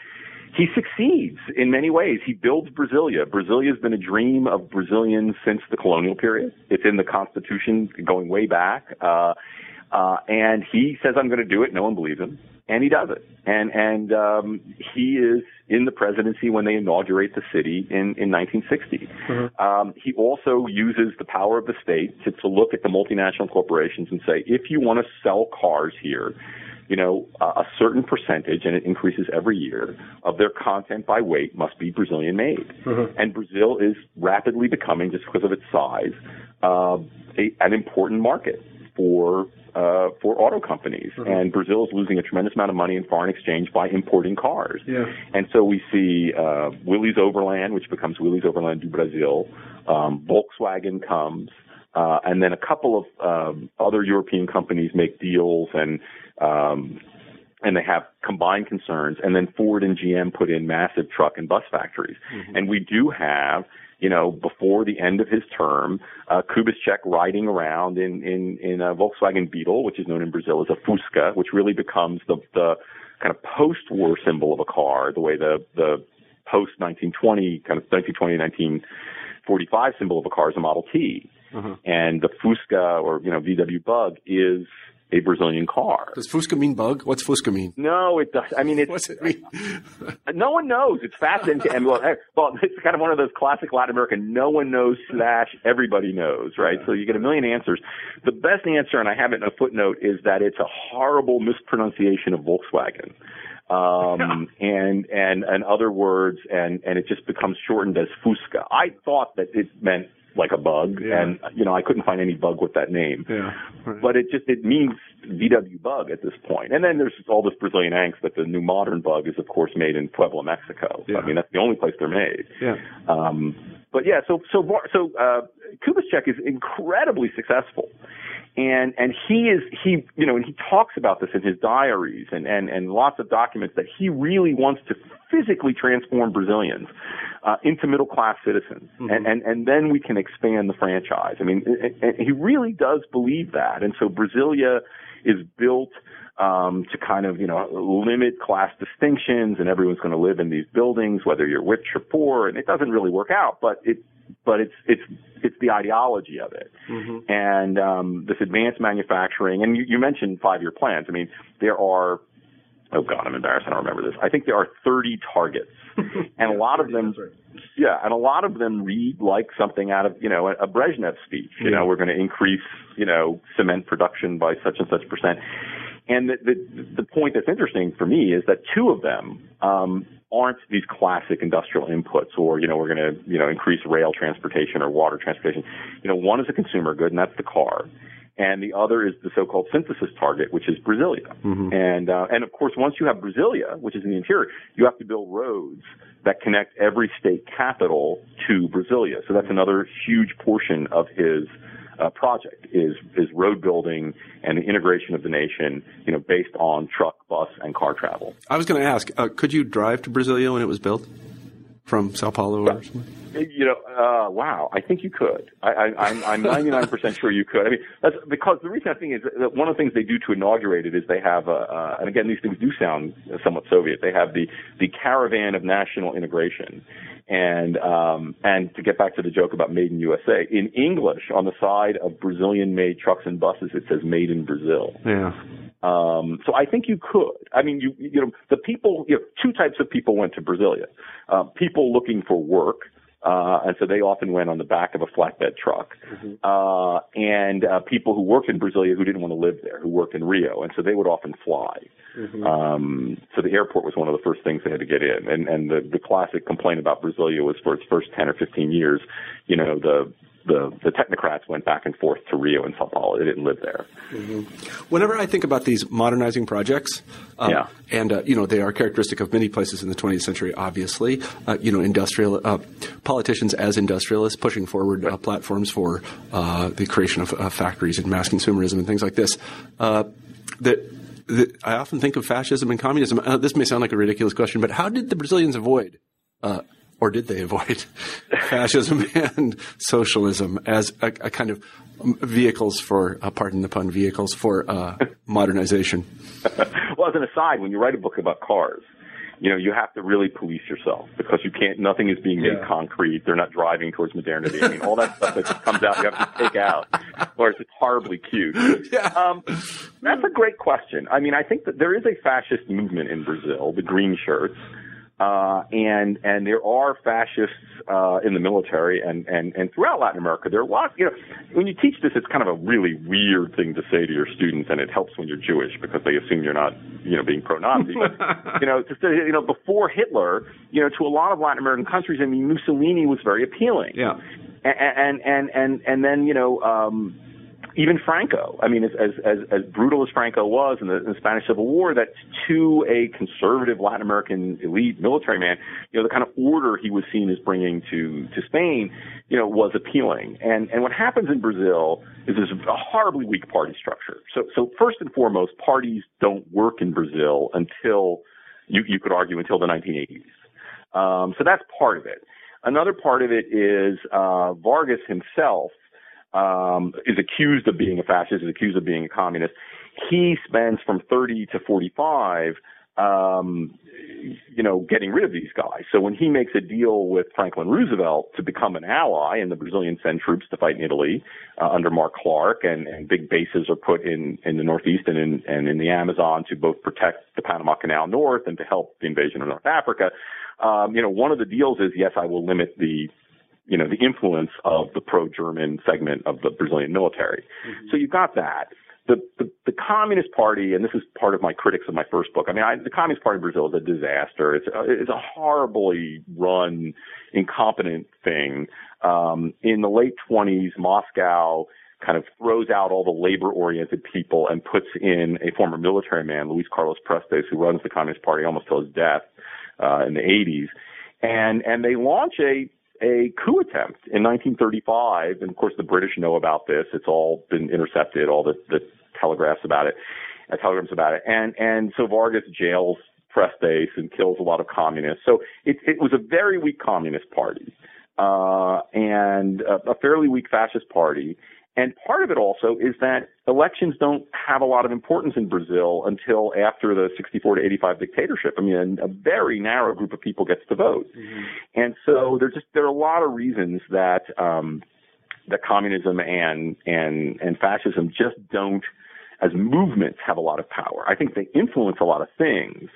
he succeeds in many ways. He builds Brasilia. Brasilia has been a dream of Brazilians since the colonial period. It's in the Constitution going way back. Uh, uh, and he says, I'm going to do it. No one believes him and he does it. And and um, he is in the presidency when they inaugurate the city in in 1960. Mm-hmm. Um, he also uses the power of the state to, to look at the multinational corporations and say, if you want to sell cars here, you know, a certain percentage, and it increases every year, of their content by weight must be Brazilian made. Mm-hmm. And Brazil is rapidly becoming, just because of its size, uh, a, an important market for uh, for auto companies, mm-hmm. and Brazil is losing a tremendous amount of money in foreign exchange by importing cars. Yeah. And so we see uh, Willys Overland, which becomes Willys Overland do Brasil. Um, Volkswagen comes, uh, and then a couple of um, other European companies make deals and. Um, and they have combined concerns, and then Ford and GM put in massive truck and bus factories. Mm-hmm. And we do have you know, before the end of his term, uh, Kubitschek riding around in, in, in a Volkswagen Beetle, which is known in Brazil as a Fusca, which really becomes the, the kind of post-war symbol of a car, the way the, the post-1920, kind of 1920, 1945 symbol of a car is a Model T. Uh-huh. And the Fusca or, you know, VW Bug is a Brazilian car. Does Fusca mean bug? What's Fusca mean? No, it does. I mean, it's, What's it mean? no one knows. It's fascinating. and well, well, it's kind of one of those classic Latin American. No one knows slash everybody knows, right? So you get a million answers. The best answer, and I have it in a footnote, is that it's a horrible mispronunciation of Volkswagen. Um, and, and, and other words, and, and it just becomes shortened as Fusca. I thought that it meant like a bug, yeah. and you know I couldn't find any bug with that name. Yeah, right. But it just it means VW bug at this point. And then there's all this Brazilian angst that the new modern bug is of course made in Puebla, Mexico. Yeah. I mean that's the only place they're made. Yeah. Um, but yeah, so so so uh, Kubitschek is incredibly successful. And and he is he you know and he talks about this in his diaries and and and lots of documents that he really wants to physically transform Brazilians uh, into middle class citizens. Mm-hmm. and and and then we can expand the franchise. I mean it, it, he really does believe that. And so brasilia is built um, to kind of, you know, limit class distinctions and everyone's going to live in these buildings, whether you're rich or poor, and it doesn't really work out, but it, but it's it's it's the ideology of it, mm-hmm. and um, this advanced manufacturing. And you, you mentioned five-year plans. I mean, there are. Oh God, I'm embarrassed. I don't remember this. I think there are 30 targets, and a lot of them, yeah, and a lot of them read like something out of you know a Brezhnev speech. You yeah. know, we're going to increase you know cement production by such and such percent. And the, the, the point that's interesting for me is that two of them um, aren't these classic industrial inputs or, you know, we're going to, you know, increase rail transportation or water transportation. You know, one is a consumer good and that's the car. And the other is the so-called synthesis target, which is Brasilia. Mm-hmm. And, uh, and of course, once you have Brasilia, which is in the interior, you have to build roads that connect every state capital to Brasilia. So that's another huge portion of his, uh, project is is road building and the integration of the nation, you know, based on truck, bus, and car travel. I was going to ask, uh, could you drive to Brasilia when it was built from Sao Paulo or something? You know, uh, wow, I think you could. I, I, I'm, I'm 99% sure you could. I mean, that's because the reason I think is that one of the things they do to inaugurate it is they have, a, uh, and again, these things do sound somewhat Soviet. They have the the caravan of national integration, and um, and to get back to the joke about made in USA, in English on the side of Brazilian-made trucks and buses, it says made in Brazil. Yeah. Um, so I think you could. I mean, you you know, the people, you know, two types of people went to Brasilia. Uh, people looking for work, uh, and so they often went on the back of a flatbed truck. Mm-hmm. Uh, and uh, people who worked in Brasilia who didn't want to live there, who worked in Rio, and so they would often fly. Mm-hmm. Um, so the airport was one of the first things they had to get in. And and the the classic complaint about Brasilia was for its first ten or fifteen years, you know, the the, the technocrats went back and forth to Rio and Sao Paulo. They didn't live there. Mm-hmm. Whenever I think about these modernizing projects, um, yeah. and uh, you know they are characteristic of many places in the 20th century. Obviously, uh, you know industrial uh, politicians as industrialists pushing forward uh, platforms for uh, the creation of uh, factories and mass consumerism and things like this. that I often think of fascism and communism. this may sound like a ridiculous question, but how did the Brazilians avoid or did they avoid fascism and socialism as a, a, kind of vehicles for, uh, pardon the pun, vehicles for uh, modernization? well, as an aside, when you write a book about cars, you know, you have to really police yourself because you can't, nothing is being made yeah. concrete. They're not driving towards modernity. I mean, all that stuff that just comes out, you have to take out, or it's horribly cute. Yeah. Um, that's a great question. I mean, I think that there is a fascist movement in Brazil, the green shirts. Uh, and and there are fascists uh, in the military and, and and throughout Latin America. There are lots. You know, when you teach this, it's kind of a really weird thing to say to your students, and it helps when you're Jewish because they assume you're not, you know, being pro-Nazi. but you know, to say, you know, before Hitler, you know, to a lot of Latin American countries, I mean, Mussolini was very appealing. Yeah. And and and and, and then you know. um even Franco. I mean, as as as, brutal as Franco was in the, in the Spanish Civil War, that to a conservative Latin American elite military man, you know, the kind of order he was seen as bringing to to Spain, you know, was appealing. And and what happens in Brazil is there's a horribly weak party structure. So so first and foremost, parties don't work in Brazil until you you could argue until the 1980s. Um, so that's part of it. Another part of it is uh, Vargas himself um, is accused of being a fascist, is accused of being a communist. He spends from 30 to 45, um, you know, getting rid of these guys. So when he makes a deal with Franklin Roosevelt to become an ally, and the Brazilians send troops to fight in Italy uh, under Mark Clark, and, and big bases are put in in the Northeast and in and in the Amazon to both protect the Panama Canal North and to help the invasion of North Africa. Um, you know, one of the deals is yes, I will limit the you know, the influence of the pro-German segment of the Brazilian military. Mm-hmm. So you've got that. The, the, the Communist Party, and this is part of my critics of my first book. I mean, I, the Communist Party of Brazil is a disaster. It's a, it's a horribly run, incompetent thing. Um, in the late 20s, Moscow kind of throws out all the labor-oriented people and puts in a former military man, Luis Carlos Prestes, who runs the Communist Party almost till his death uh, in the 80s, and and they launch a a coup attempt in 1935, and of course the British know about this. It's all been intercepted, all the, the telegraphs about it, uh, telegrams about it, and and so Vargas jails Prestes and kills a lot of communists. So it it was a very weak communist party, uh, and a, a fairly weak fascist party, and part of it also is that elections don't have a lot of importance in Brazil until after the 64 to 85 dictatorship. I mean, a very narrow group of people gets to vote. Mm-hmm. And so there just, there are a lot of reasons that, um, that communism and, and, and fascism just don't, as movements, have a lot of power. I think they influence a lot of things.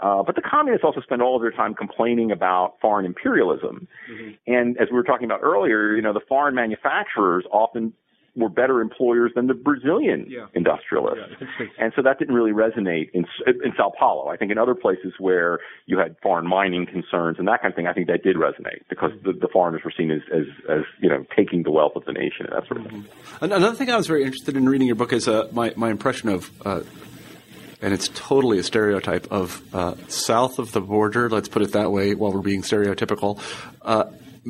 Uh, but the communists also spend all of their time complaining about foreign imperialism. Mm-hmm. And as we were talking about earlier, you know, the foreign manufacturers often were better employers than the Brazilian yeah. industrialists. Yeah. and so that didn't really resonate in, in Sao Paulo. I think in other places where you had foreign mining concerns and that kind of thing, I think that did resonate because the, the foreigners were seen as, as, as, you know, taking the wealth of the nation and that sort of thing. Mm-hmm. Another thing I was very interested in reading your book is uh, my, my impression of, uh, and it's totally a stereotype of uh, south of the border, let's put it that way while we're being stereotypical, uh,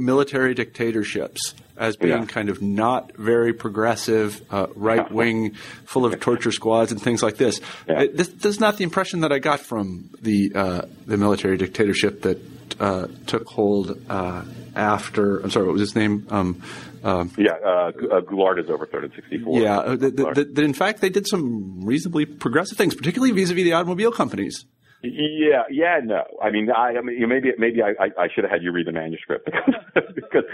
military dictatorships as being yeah. kind of not very progressive, uh, right wing, full of torture squads and things like this. Yeah. this. This is not the impression that I got from the uh, the military dictatorship that uh, took hold uh, after. I'm sorry, what was his name? Um, um, yeah, uh, uh, Goulart is overthrown in '64. Yeah, that in fact they did some reasonably progressive things, particularly vis-a-vis the automobile companies. Yeah, yeah, no. I mean, I, I mean, maybe maybe I, I, I should have had you read the manuscript because because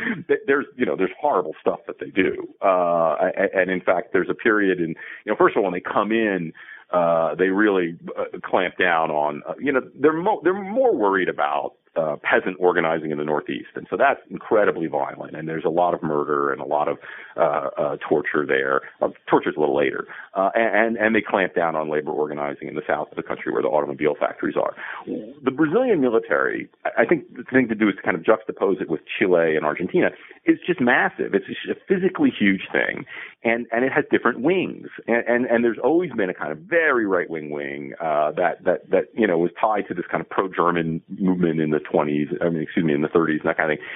there's you know there's horrible stuff that they do, uh, and, in fact there's a period in you know first of all when they come in uh, they really uh, clamp down on, uh, you know, they're mo- they're more worried about uh, peasant organizing in the Northeast, and so that's incredibly violent. And there's a lot of murder and a lot of uh, uh, torture there. Uh, torture's a little later, uh, and and they clamp down on labor organizing in the south of the country where the automobile factories are. The Brazilian military, I think the thing to do is to kind of juxtapose it with Chile and Argentina. Is just massive. It's just a physically huge thing, and and it has different wings. And and, and there's always been a kind of very right wing wing uh, that that that you know was tied to this kind of pro German movement in the 20s, I mean, excuse me, in the 30s and that kind of thing.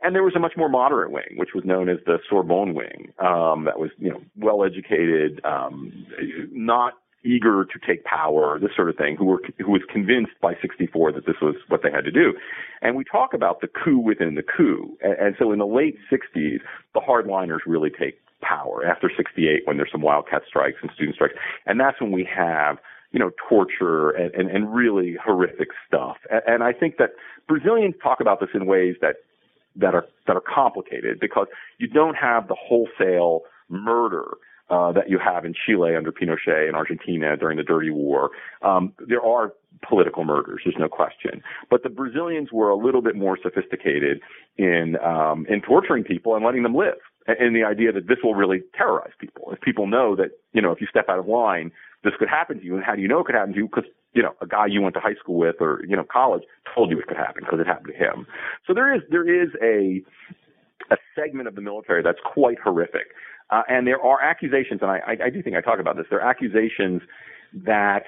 And there was a much more moderate wing, which was known as the Sorbonne wing, um, that was, you know, well educated, um, not eager to take power, this sort of thing, who were who was convinced by 64 that this was what they had to do. And we talk about the coup within the coup. And, and so in the late 60s, the hardliners really take power after 68 when there's some wildcat strikes and student strikes. And that's when we have you know, torture and, and, and really horrific stuff. And, and I think that Brazilians talk about this in ways that that are that are complicated because you don't have the wholesale murder uh, that you have in Chile under Pinochet and Argentina during the Dirty War. Um, there are political murders, there's no question. But the Brazilians were a little bit more sophisticated in um, in torturing people and letting them live, and the idea that this will really terrorize people. If people know that you know if you step out of line, this could happen to you. And how do you know it could happen to you? Because, you know, a guy you went to high school with or, you know, college told you it could happen because it happened to him. So there is, there is a, a segment of the military that's quite horrific. Uh, and there are accusations, and I, I, I do think I talk about this, there are accusations that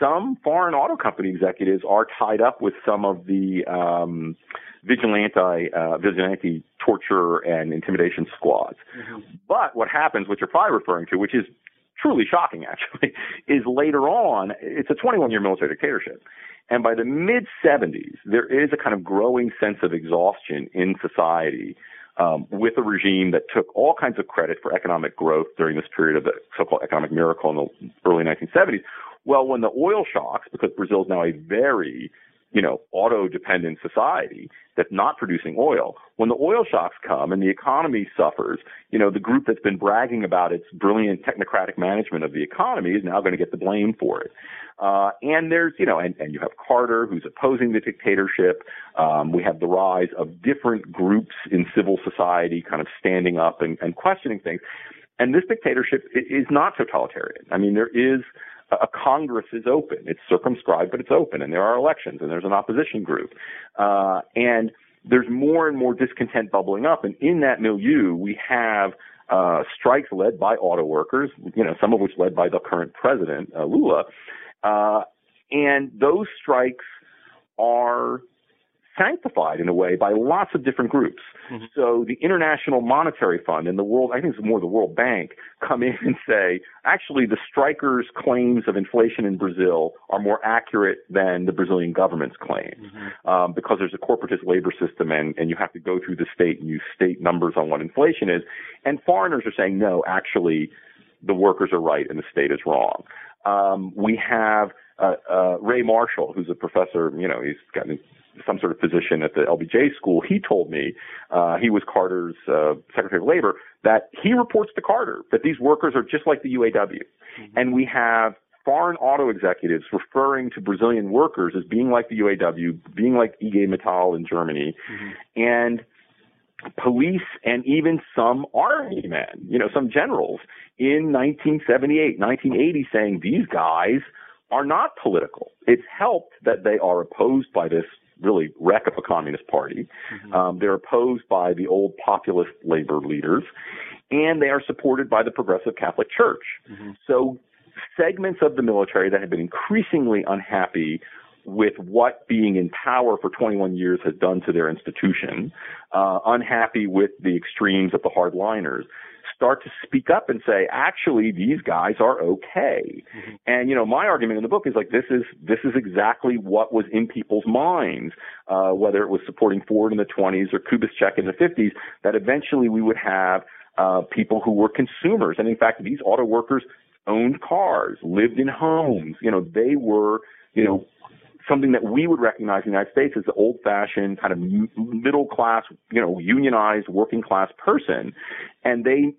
some foreign auto company executives are tied up with some of the um, vigilante uh, vigilante torture and intimidation squads. Mm-hmm. But what happens, which you're probably referring to, which is truly shocking actually, is later on, it's a 21 year military dictatorship. And by the mid 70s, there is a kind of growing sense of exhaustion in society um, with a regime that took all kinds of credit for economic growth during this period of the so-called economic miracle in the early 1970s. Well, when the oil shocks, because Brazil is now a very you know, auto dependent society that's not producing oil. When the oil shocks come and the economy suffers, you know, the group that's been bragging about its brilliant technocratic management of the economy is now going to get the blame for it. Uh, and there's, you know, and, and you have Carter who's opposing the dictatorship. Um, we have the rise of different groups in civil society kind of standing up and, and questioning things. And this dictatorship is not totalitarian. I mean, there is, a Congress is open. It's circumscribed, but it's open, and there are elections, and there's an opposition group, uh, and there's more and more discontent bubbling up. And in that milieu, we have uh, strikes led by auto workers, you know, some of which led by the current president, uh, Lula, uh, and those strikes are sanctified in a way by lots of different groups. Mm-hmm. So the International Monetary Fund and the World, I think it's more the World Bank, come in and say, actually, the strikers' claims of inflation in Brazil are more accurate than the Brazilian government's claims mm-hmm. um, because there's a corporatist labor system and, and you have to go through the state and use state numbers on what inflation is. And foreigners are saying, no, actually, the workers are right and the state is wrong. Um, we have uh, uh, Ray Marshall, who's a professor, you know, he's got some sort of position at the LBJ school, he told me, uh, he was Carter's uh, Secretary of Labor, that he reports to Carter that these workers are just like the UAW. Mm-hmm. And we have foreign auto executives referring to Brazilian workers as being like the UAW, being like IG Metall in Germany. Mm-hmm. And police and even some army men, you know, some generals in 1978, 1980 saying these guys are not political. It's helped that they are opposed by this really wreck of a communist party. Mm-hmm. Um, they're opposed by the old populist labor leaders, and they are supported by the progressive Catholic Church. Mm-hmm. So segments of the military that have been increasingly unhappy with what being in power for 21 years has done to their institution, uh, unhappy with the extremes of the hardliners, start to speak up and say, actually, these guys are okay. Mm-hmm. And you know, my argument in the book is like this is this is exactly what was in people's minds, uh, whether it was supporting Ford in the 20s or Kubitschek in the 50s, that eventually we would have uh, people who were consumers. And in fact, these auto workers owned cars, lived in homes. You know, they were you know something that we would recognize in the United States as the old-fashioned kind of middle class, you know, unionized working class person, and they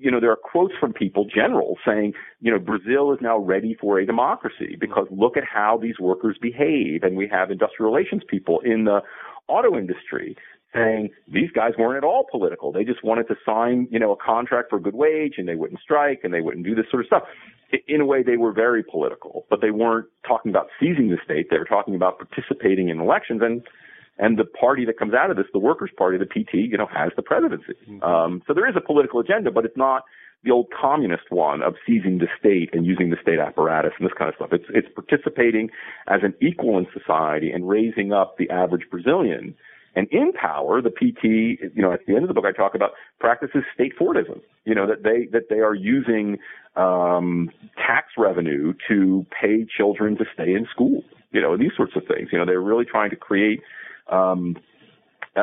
you know, there are quotes from people, generals, saying, you know, Brazil is now ready for a democracy because mm-hmm. look at how these workers behave. And we have industrial relations people in the auto industry saying these guys weren't at all political. They just wanted to sign, you know, a contract for a good wage and they wouldn't strike and they wouldn't do this sort of stuff. In a way, they were very political, but they weren't talking about seizing the state. They were talking about participating in elections and and the party that comes out of this, the Workers' Party, the PT, you know, has the presidency. Mm-hmm. Um, so there is a political agenda, but it's not the old communist one of seizing the state and using the state apparatus and this kind of stuff. It's it's participating as an equal in society and raising up the average Brazilian. And in power, the PT, you know, at the end of the book, I talk about practices state Fordism. You know that they that they are using um, tax revenue to pay children to stay in school. You know, these sorts of things. You know, they're really trying to create um,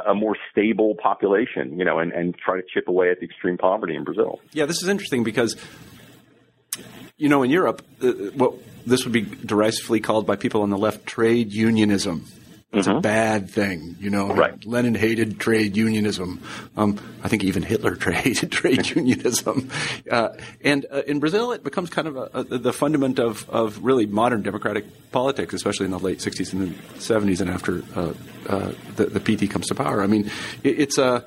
a more stable population, you know, and, and try to chip away at the extreme poverty in Brazil. Yeah, this is interesting because, you know, in Europe, uh, what this would be derisively called by people on the left trade unionism. It's mm-hmm. a bad thing, you know. Right. Lenin hated trade unionism. Um, I think even Hitler hated trade unionism. Uh, and uh, in Brazil, it becomes kind of a, a, the fundament of, of really modern democratic politics, especially in the late 60s and the 70s and after uh, uh, the, the, PT comes to power. I mean, it, it's a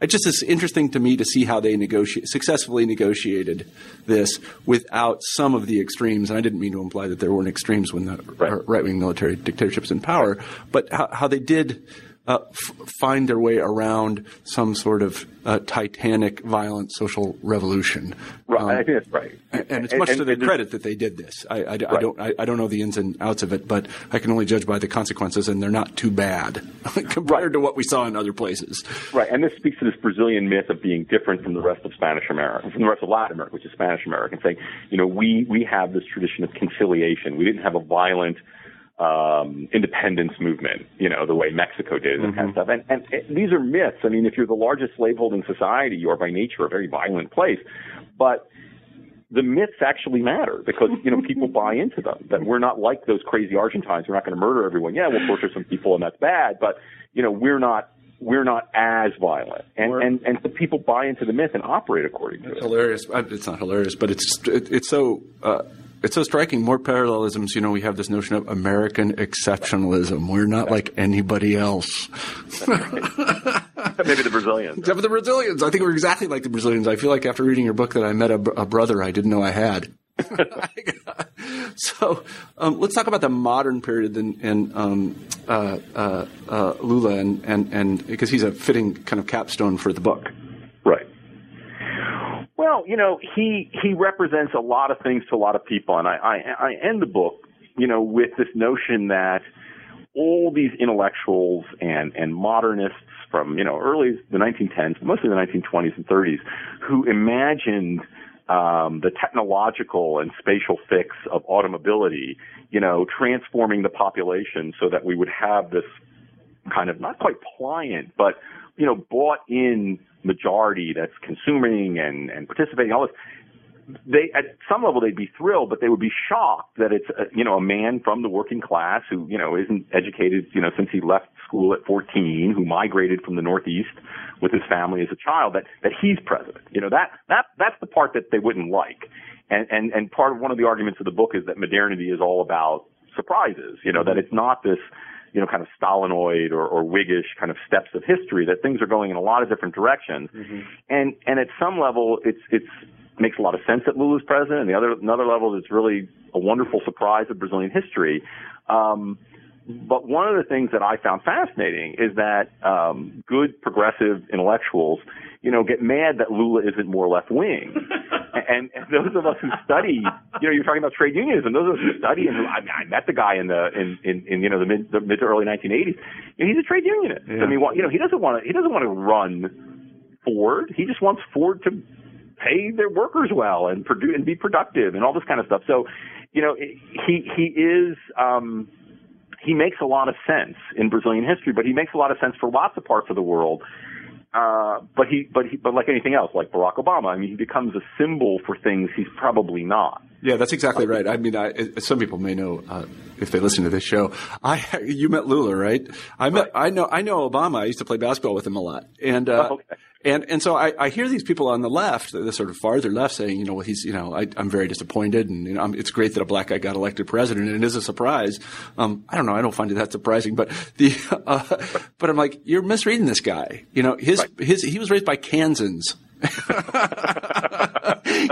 it just is interesting to me to see how they negotiate, successfully negotiated this without some of the extremes. And I didn't mean to imply that there weren't extremes when the right wing military dictatorships in power, but how, how they did uh, f- find their way around some sort of uh, titanic, violent social revolution. Right, um, I think that's right. And, and it's much and, to their credit that they did this. I, I, right. I don't, I, I, don't know the ins and outs of it, but I can only judge by the consequences, and they're not too bad compared right. to what we saw in other places. Right, and this speaks to this Brazilian myth of being different from the rest of Spanish America, from the rest of Latin America, which is Spanish American, saying, you know, we we have this tradition of conciliation. We didn't have a violent um, independence movement, you know, the way Mexico did and mm-hmm. kind of stuff. And, and, and these are myths. I mean, if you're the largest slaveholding society, you are by nature a very violent place. But the myths actually matter because you know people buy into them. That we're not like those crazy Argentines. We're not going to murder everyone. Yeah, we'll torture some people, and that's bad. But you know, we're not we're not as violent, and and and the people buy into the myth and operate according to it's it. Hilarious. It's not hilarious, but it's it, it's so. Uh, it's so striking. More parallelisms. You know, we have this notion of American exceptionalism. We're not like anybody else. Maybe the Brazilians. Except for the Brazilians. I think we're exactly like the Brazilians. I feel like after reading your book that I met a, a brother I didn't know I had. so um, let's talk about the modern period and, and um, uh, uh, uh, Lula and, and, and because he's a fitting kind of capstone for the book. Well, you know, he he represents a lot of things to a lot of people, and I I, I end the book, you know, with this notion that all these intellectuals and and modernists from you know early the 1910s, mostly the 1920s and 30s, who imagined um, the technological and spatial fix of automobility, you know, transforming the population so that we would have this kind of not quite pliant, but you know, bought in majority that's consuming and, and participating, all this, they at some level they'd be thrilled, but they would be shocked that it's a, you know a man from the working class who you know isn't educated you know since he left school at 14, who migrated from the Northeast with his family as a child, that that he's president. You know that that that's the part that they wouldn't like, and and and part of one of the arguments of the book is that modernity is all about surprises. You know that it's not this you know, kind of Stalinoid or, or Whiggish kind of steps of history, that things are going in a lot of different directions. Mm-hmm. And, and at some level, it's, it's, makes a lot of sense that Lula's president. And the other, another level, it's really a wonderful surprise of Brazilian history. Um, but one of the things that I found fascinating is that um, good progressive intellectuals, you know, get mad that Lula isn't more left wing. and, and those of us who study, you know, you're talking about trade unionism. Those of us who study, and I, mean, I met the guy in the in in, in you know the mid the mid to early 1980s. You know, he's a trade unionist. Yeah. I mean, you know, he doesn't want to he doesn't want to run Ford. He just wants Ford to pay their workers well and produce and be productive and all this kind of stuff. So, you know, he he is. um he makes a lot of sense in Brazilian history, but he makes a lot of sense for lots of parts of the world. Uh, but he, but he, but like anything else, like Barack Obama, I mean, he becomes a symbol for things he's probably not. Yeah, that's exactly right. I mean, I, some people may know uh, if they listen to this show. I, you met Lula, right? I met, right. I know, I know Obama. I used to play basketball with him a lot, and uh, oh, okay. And and so I, I hear these people on the left, the sort of farther left, saying, you know, well, he's, you know, I, am very disappointed, and you know, it's great that a black guy got elected president, and it is a surprise. Um, I don't know, I don't find it that surprising, but the, uh, but I'm like, you're misreading this guy. You know, his right. his he was raised by Kansans.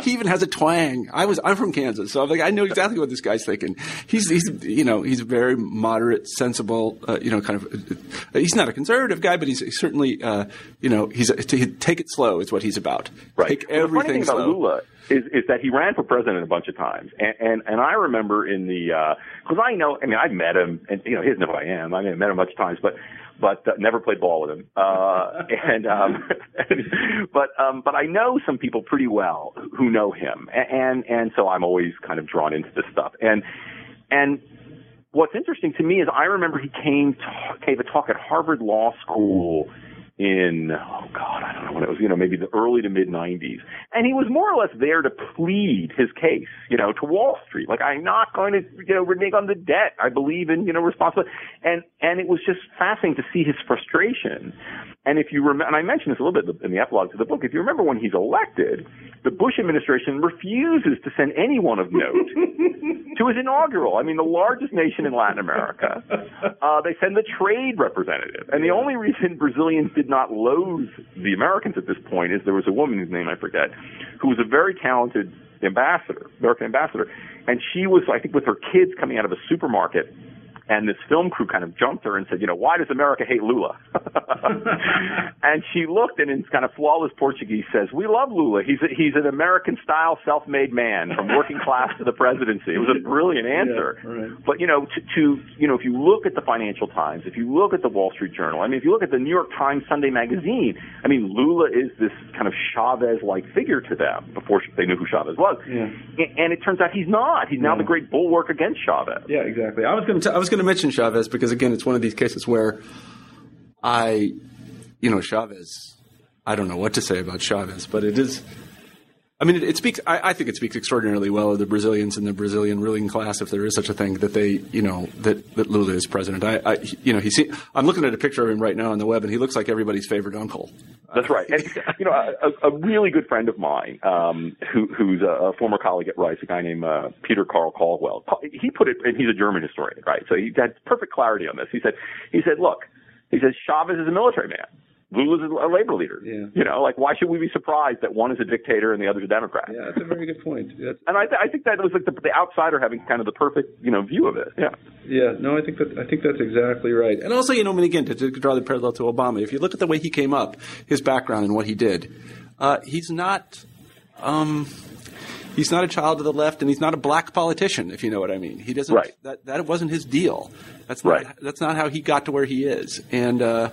He even has a twang. I was I'm from Kansas, so I'm like I know exactly what this guy's thinking. He's he's you know he's a very moderate, sensible. Uh, you know, kind of. Uh, he's not a conservative guy, but he's certainly uh, you know he's a, to take it slow is what he's about. Right. Take everything the funny thing slow. about Lula is is that he ran for president a bunch of times, and and, and I remember in the because uh, I know I mean I met him, and you know he doesn't know who I am. I mean I met him a bunch of times, but but uh, never played ball with him. Uh, and um, but um, but I know some people pretty well who know him, and and so I'm always kind of drawn into this stuff. And and what's interesting to me is I remember he came to, gave a talk at Harvard Law School in oh god I don't know when it was you know maybe the early to mid 90s and he was more or less there to plead his case you know to Wall Street. Like I'm not going to you know renege on the debt. I believe in you know responsibility and and it was just fascinating to see his frustration. And if you remember and I mentioned this a little bit in the epilogue to the book if you remember when he's elected the Bush administration refuses to send anyone of note to his inaugural I mean the largest nation in Latin America. Uh, they send the trade representative. And the only reason Brazilians did did not loathe the Americans at this point is there was a woman whose name I forget, who was a very talented ambassador, American ambassador, and she was, I think, with her kids coming out of a supermarket and this film crew kind of jumped her and said, you know, why does America hate Lula? and she looked and in kind of flawless Portuguese says, we love Lula. He's a, he's an American style self-made man from working class to the presidency. It was a brilliant answer. Yeah, right. But you know, to, to you know, if you look at the Financial Times, if you look at the Wall Street Journal, I mean, if you look at the New York Times Sunday Magazine, I mean, Lula is this kind of Chavez-like figure to them before they knew who Chavez was. Yeah. And it turns out he's not. He's now yeah. the great bulwark against Chavez. Yeah, exactly. I was going to I was going to mention Chavez because again, it's one of these cases where I, you know, Chavez. I don't know what to say about Chavez, but it is. I mean, it, it speaks. I, I, think it speaks extraordinarily well of the Brazilians and the Brazilian ruling class, if there is such a thing, that they, you know, that, that Lula is president. I, I you know, he. he's. I'm looking at a picture of him right now on the web, and he looks like everybody's favorite uncle. That's right. And, you know, a, a really good friend of mine, um, who, who's a, a former colleague at Rice, a guy named uh, Peter Carl Caldwell, he put it, and he's a German historian, right? So he had perfect clarity on this. He said, he said, look, he says Chavez is a military man. Lula's a labor leader. Yeah. You know, like why should we be surprised that one is a dictator and the other is a Democrat? Yeah, that's a very good point. That's, and I, th- I think that was like the, the outsider having kind of the perfect you know view of it. Yeah. Yeah. No, I think that I think that's exactly right. And also, you know, I mean, again, to, to draw the parallel to Obama, if you look at the way he came up, his background and what he did, uh, he's not. Um, he's not a child of the left, and he's not a black politician. If you know what I mean, he doesn't. Right. That that wasn't his deal. That's not. Right. That's not how he got to where he is. And uh,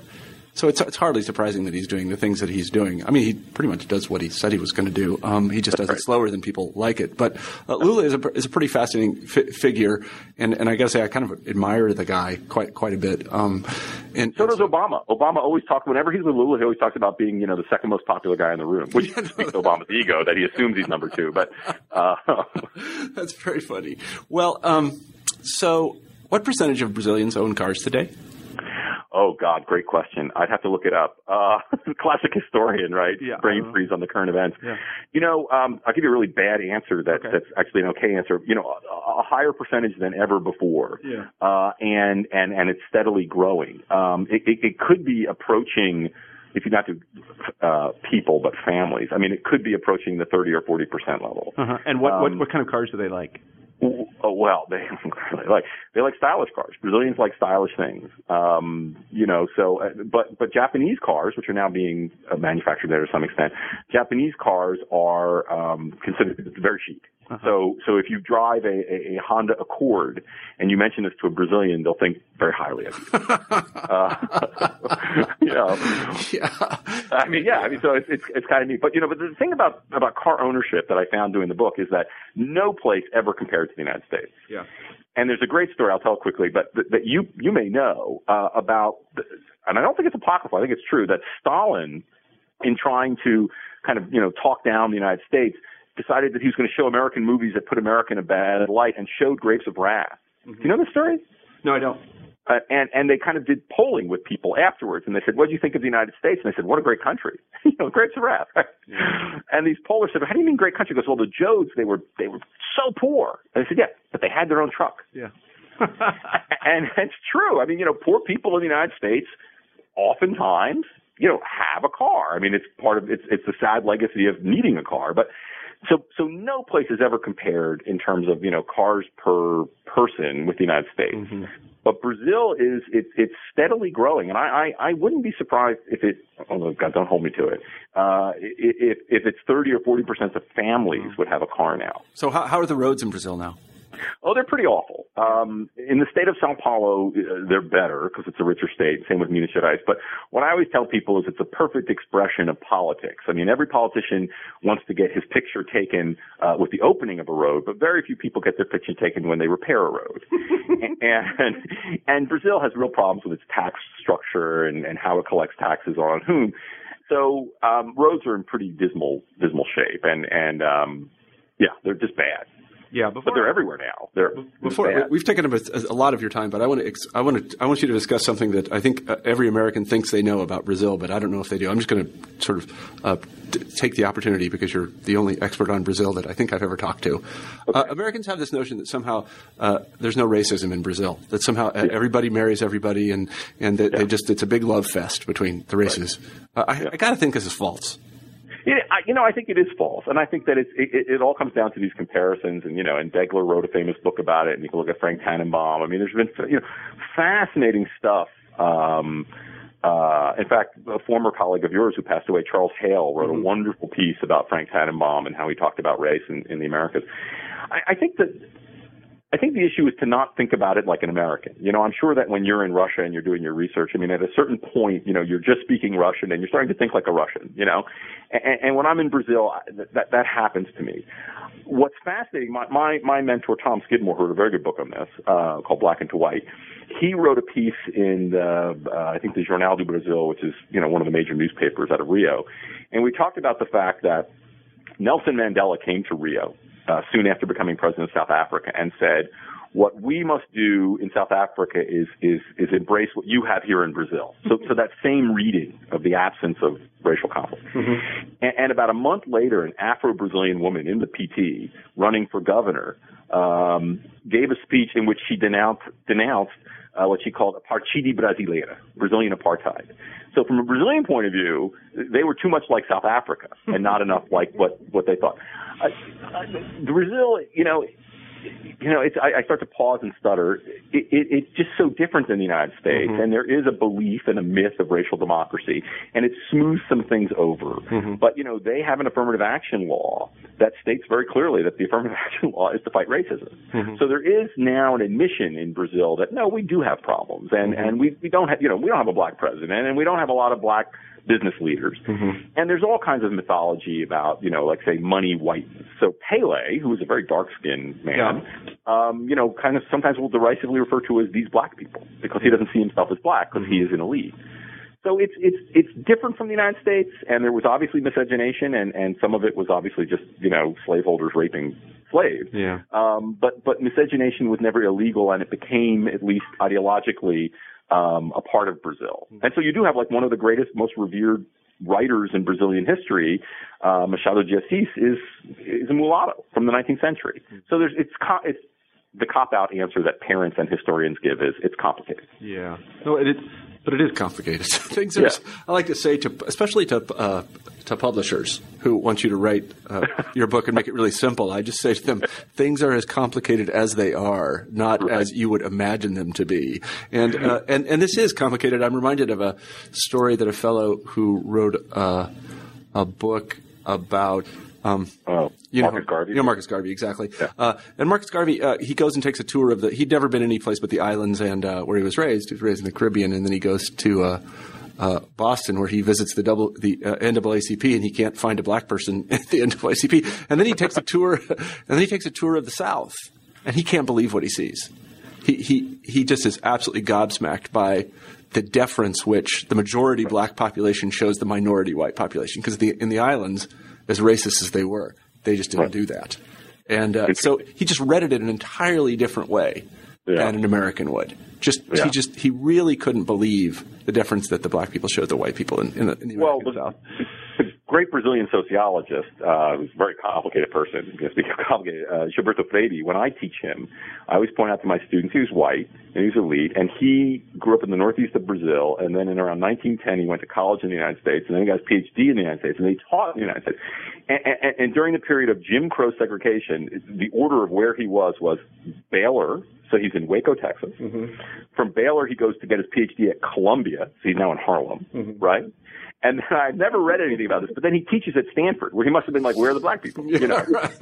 so it's, it's hardly surprising that he's doing the things that he's doing. I mean, he pretty much does what he said he was going to do. Um, he just does right. it slower than people like it. But uh, Lula is a, is a pretty fascinating fi- figure, and, and I got to say, I kind of admire the guy quite quite a bit. Um, and so does Obama. Obama always talks whenever he's with Lula, he always talks about being you know the second most popular guy in the room, which speaks to Obama's ego that he assumes he's number two. But uh, that's very funny. Well, um, so what percentage of Brazilians own cars today? Oh God, great question. I'd have to look it up. Uh, classic historian, right? Yeah. Brain freeze on the current events. Yeah. You know, um, I'll give you a really bad answer that, okay. that's actually an okay answer. You know, a, a higher percentage than ever before. Yeah. Uh, and, and, and it's steadily growing. Um, it, it, it could be approaching, if you're not to uh, people but families. I mean, it could be approaching the 30 or 40 percent level. Uh-huh. And what, um, what what kind of cars do they like? Oh, well, they like they like stylish cars. Brazilians like stylish things, um, you know. So, uh, but but Japanese cars, which are now being uh, manufactured there to some extent, Japanese cars are um, considered very chic. Uh-huh. So, so if you drive a, a, a, Honda Accord and you mention this to a Brazilian, they'll think very highly of you. uh, you know, yeah. I mean, yeah. I mean, so it's it's, it's kind of neat. But you know, but the thing about about car ownership that I found doing the book is that no place ever compared to the United States. Yeah. And there's a great story I'll tell quickly, but th- that you you may know uh, about, the, and I don't think it's apocryphal. I think it's true that Stalin, in trying to kind of you know talk down the United States decided that he was going to show American movies that put America in a bad light and showed Grapes of Wrath. Mm-hmm. Do you know the story? No, I don't. Uh, and and they kind of did polling with people afterwards, and they said, "What do you think of the United States?" And they said, "What a great country, you know, great giraffe." Yeah. And these pollers said, "How do you mean great country?" He goes, "Well, the Joads they were they were so poor." And they said, "Yeah, but they had their own truck." Yeah. and it's true. I mean, you know, poor people in the United States oftentimes, you know, have a car. I mean, it's part of it's it's the sad legacy of needing a car, but so so no place is ever compared in terms of you know cars per person with the United States. Mm-hmm. But Brazil is it's it's steadily growing, and I, I I wouldn't be surprised if it. Oh God, don't hold me to it. Uh, if if it's thirty or forty percent of families would have a car now. So how how are the roads in Brazil now? Oh, they're pretty awful. Um, in the state of Sao Paulo, uh, they're better because it's a richer state. Same with Minas Gerais. But what I always tell people is it's a perfect expression of politics. I mean, every politician wants to get his picture taken uh, with the opening of a road, but very few people get their picture taken when they repair a road. and and Brazil has real problems with its tax structure and, and how it collects taxes on whom. So um, roads are in pretty dismal dismal shape, and and um, yeah, they're just bad. Yeah, before, but they're everywhere now. They're before we've taken a, a, lot of your time, but I want to I want to I want you to discuss something that I think uh, every American thinks they know about Brazil, but I don't know if they do. I'm just going to sort of uh, t- take the opportunity because you're the only expert on Brazil that I think I've ever talked to. Okay. Uh, Americans have this notion that somehow uh, there's no racism in Brazil, that somehow yeah. everybody marries everybody, and and that yeah. they just it's a big love fest between the races. Right. Uh, I, yeah. I got to think this is false. Yeah, I, you know, I think it is false, and I think that it's, it, it all comes down to these comparisons. And you know, and Degler wrote a famous book about it, and you can look at Frank Tannenbaum. I mean, there's been you know, fascinating stuff. Um, uh, in fact, a former colleague of yours who passed away, Charles Hale, wrote mm-hmm. a wonderful piece about Frank Tannenbaum and how he talked about race in, in the Americas. I, I think that I think the issue is to not think about it like an American. You know, I'm sure that when you're in Russia and you're doing your research, I mean, at a certain point, you know, you're just speaking Russian and you're starting to think like a Russian, you know. And, and when I'm in Brazil, that, that happens to me. What's fascinating, my, my, my mentor, Tom Skidmore, wrote a very good book on this, uh, called Black into White. He wrote a piece in the, uh, I think the Jornal do Brasil, which is, you know, one of the major newspapers out of Rio. And we talked about the fact that Nelson Mandela came to Rio uh, soon after becoming president of South Africa and said, what we must do in South Africa is is is embrace what you have here in Brazil. So so that same reading of the absence of racial conflict. Mm-hmm. And, and, about a month later, an Afro-Brazilian woman in the PT running for governor um, gave a speech in which she denounced denounced uh, what she called a apartheid brasileira, Brazilian apartheid. So from a Brazilian point of view, they were too much like South Africa and not enough like what what they thought. Uh, Brazil, you know, you know, it's, I, I start to pause and stutter. It, it, it's just so different than the United States, mm-hmm. and there is a belief and a myth of racial democracy, and it smooths some things over. Mm-hmm. But you know, they have an affirmative action law that states very clearly that the affirmative action law is to fight racism. Mm-hmm. So there is now an admission in Brazil that no, we do have problems, and mm-hmm. and we we don't have you know we don't have a black president, and we don't have a lot of black business leaders. Mm-hmm. And there's all kinds of mythology about, you know, like say money whiteness. So Pele, who was a very dark skinned man, yeah. um, you know, kind of sometimes will derisively refer to as these black people because he doesn't see himself as black because he is an elite. So it's it's it's different from the United States, and there was obviously miscegenation, and and some of it was obviously just you know slaveholders raping slaves. Yeah. Um, but but miscegenation was never illegal, and it became at least ideologically um, a part of Brazil. Mm-hmm. And so you do have like one of the greatest, most revered writers in Brazilian history, uh, Machado de Assis, is is a mulatto from the 19th century. Mm-hmm. So there's it's it's the cop out answer that parents and historians give is it's complicated. Yeah, no, it, but it is complicated. Things are, yeah. I like to say to, especially to uh, to publishers who want you to write uh, your book and make it really simple. I just say to them, things are as complicated as they are, not right. as you would imagine them to be. And uh, and and this is complicated. I'm reminded of a story that a fellow who wrote uh, a book about um, oh, you Marcus know, Garvey. You know Marcus Garvey, exactly. Yeah. Uh, and Marcus Garvey, uh, he goes and takes a tour of the. He'd never been any place but the islands and uh, where he was raised. He was raised in the Caribbean, and then he goes to uh, uh, Boston where he visits the double the uh, NAACP, and he can't find a black person at the NAACP. And then he takes a tour, and then he takes a tour of the South, and he can't believe what he sees. He he he just is absolutely gobsmacked by the deference which the majority black population shows the minority white population because in the islands as racist as they were. They just didn't right. do that. And uh, so he just read it in an entirely different way. Yeah. than an American would. Just Yeah. he just he really couldn't believe the difference that the black people showed the white people in, in the, in the Well, American the, South. The great Brazilian sociologist, uh, who's a very complicated person, speaking of complicated, uh, Gilberto Freyre, when I teach him, I always point out to my students he was white and he was elite, and he grew up in the northeast of Brazil, and then in around 1910 he went to college in the United States, and then he got his PhD in the United States, and he taught in the United States. And, and, and during the period of Jim Crow segregation, the order of where he was was Baylor, so he's in Waco, Texas. From Baylor, he goes to get his PhD at Columbia, so he's now in Harlem, right? And then I've never read anything about this, but then he teaches at Stanford, where he must have been like, "Where are the black people?" You know,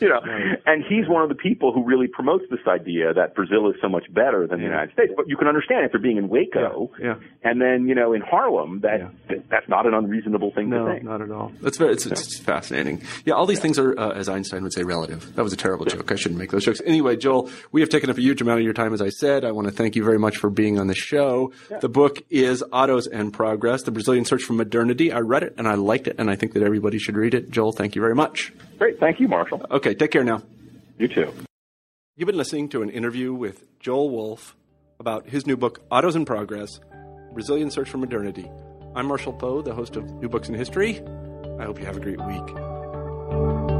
you know. And he's one of the people who really promotes this idea that Brazil is so much better than the United States. But you can understand after being in Waco, Yeah. and then you know in Harlem, that, that that's not an unreasonable thing to No, think. not at all. That's very, it's, it's fascinating. Yeah, all these things are, uh, as Einstein would say, relative. That was a terrible joke. I shouldn't make those jokes. Anyway, Joel, we have taken up a huge amount of your time, as I said. I want to thank you very much for being on the show. The book is Autos and Progress, The Brazilian Search for Modernity. I read it and I liked it, and I think that everybody should read it. Joel, thank you very much. Great, thank you, Marshall. Okay, take care now. You too. You've been listening to an interview with Joel Wolfe about his new book, Autos and Progress Brazilian Search for Modernity. I'm Marshall Poe, the host of New Books in History. I hope you have a great week.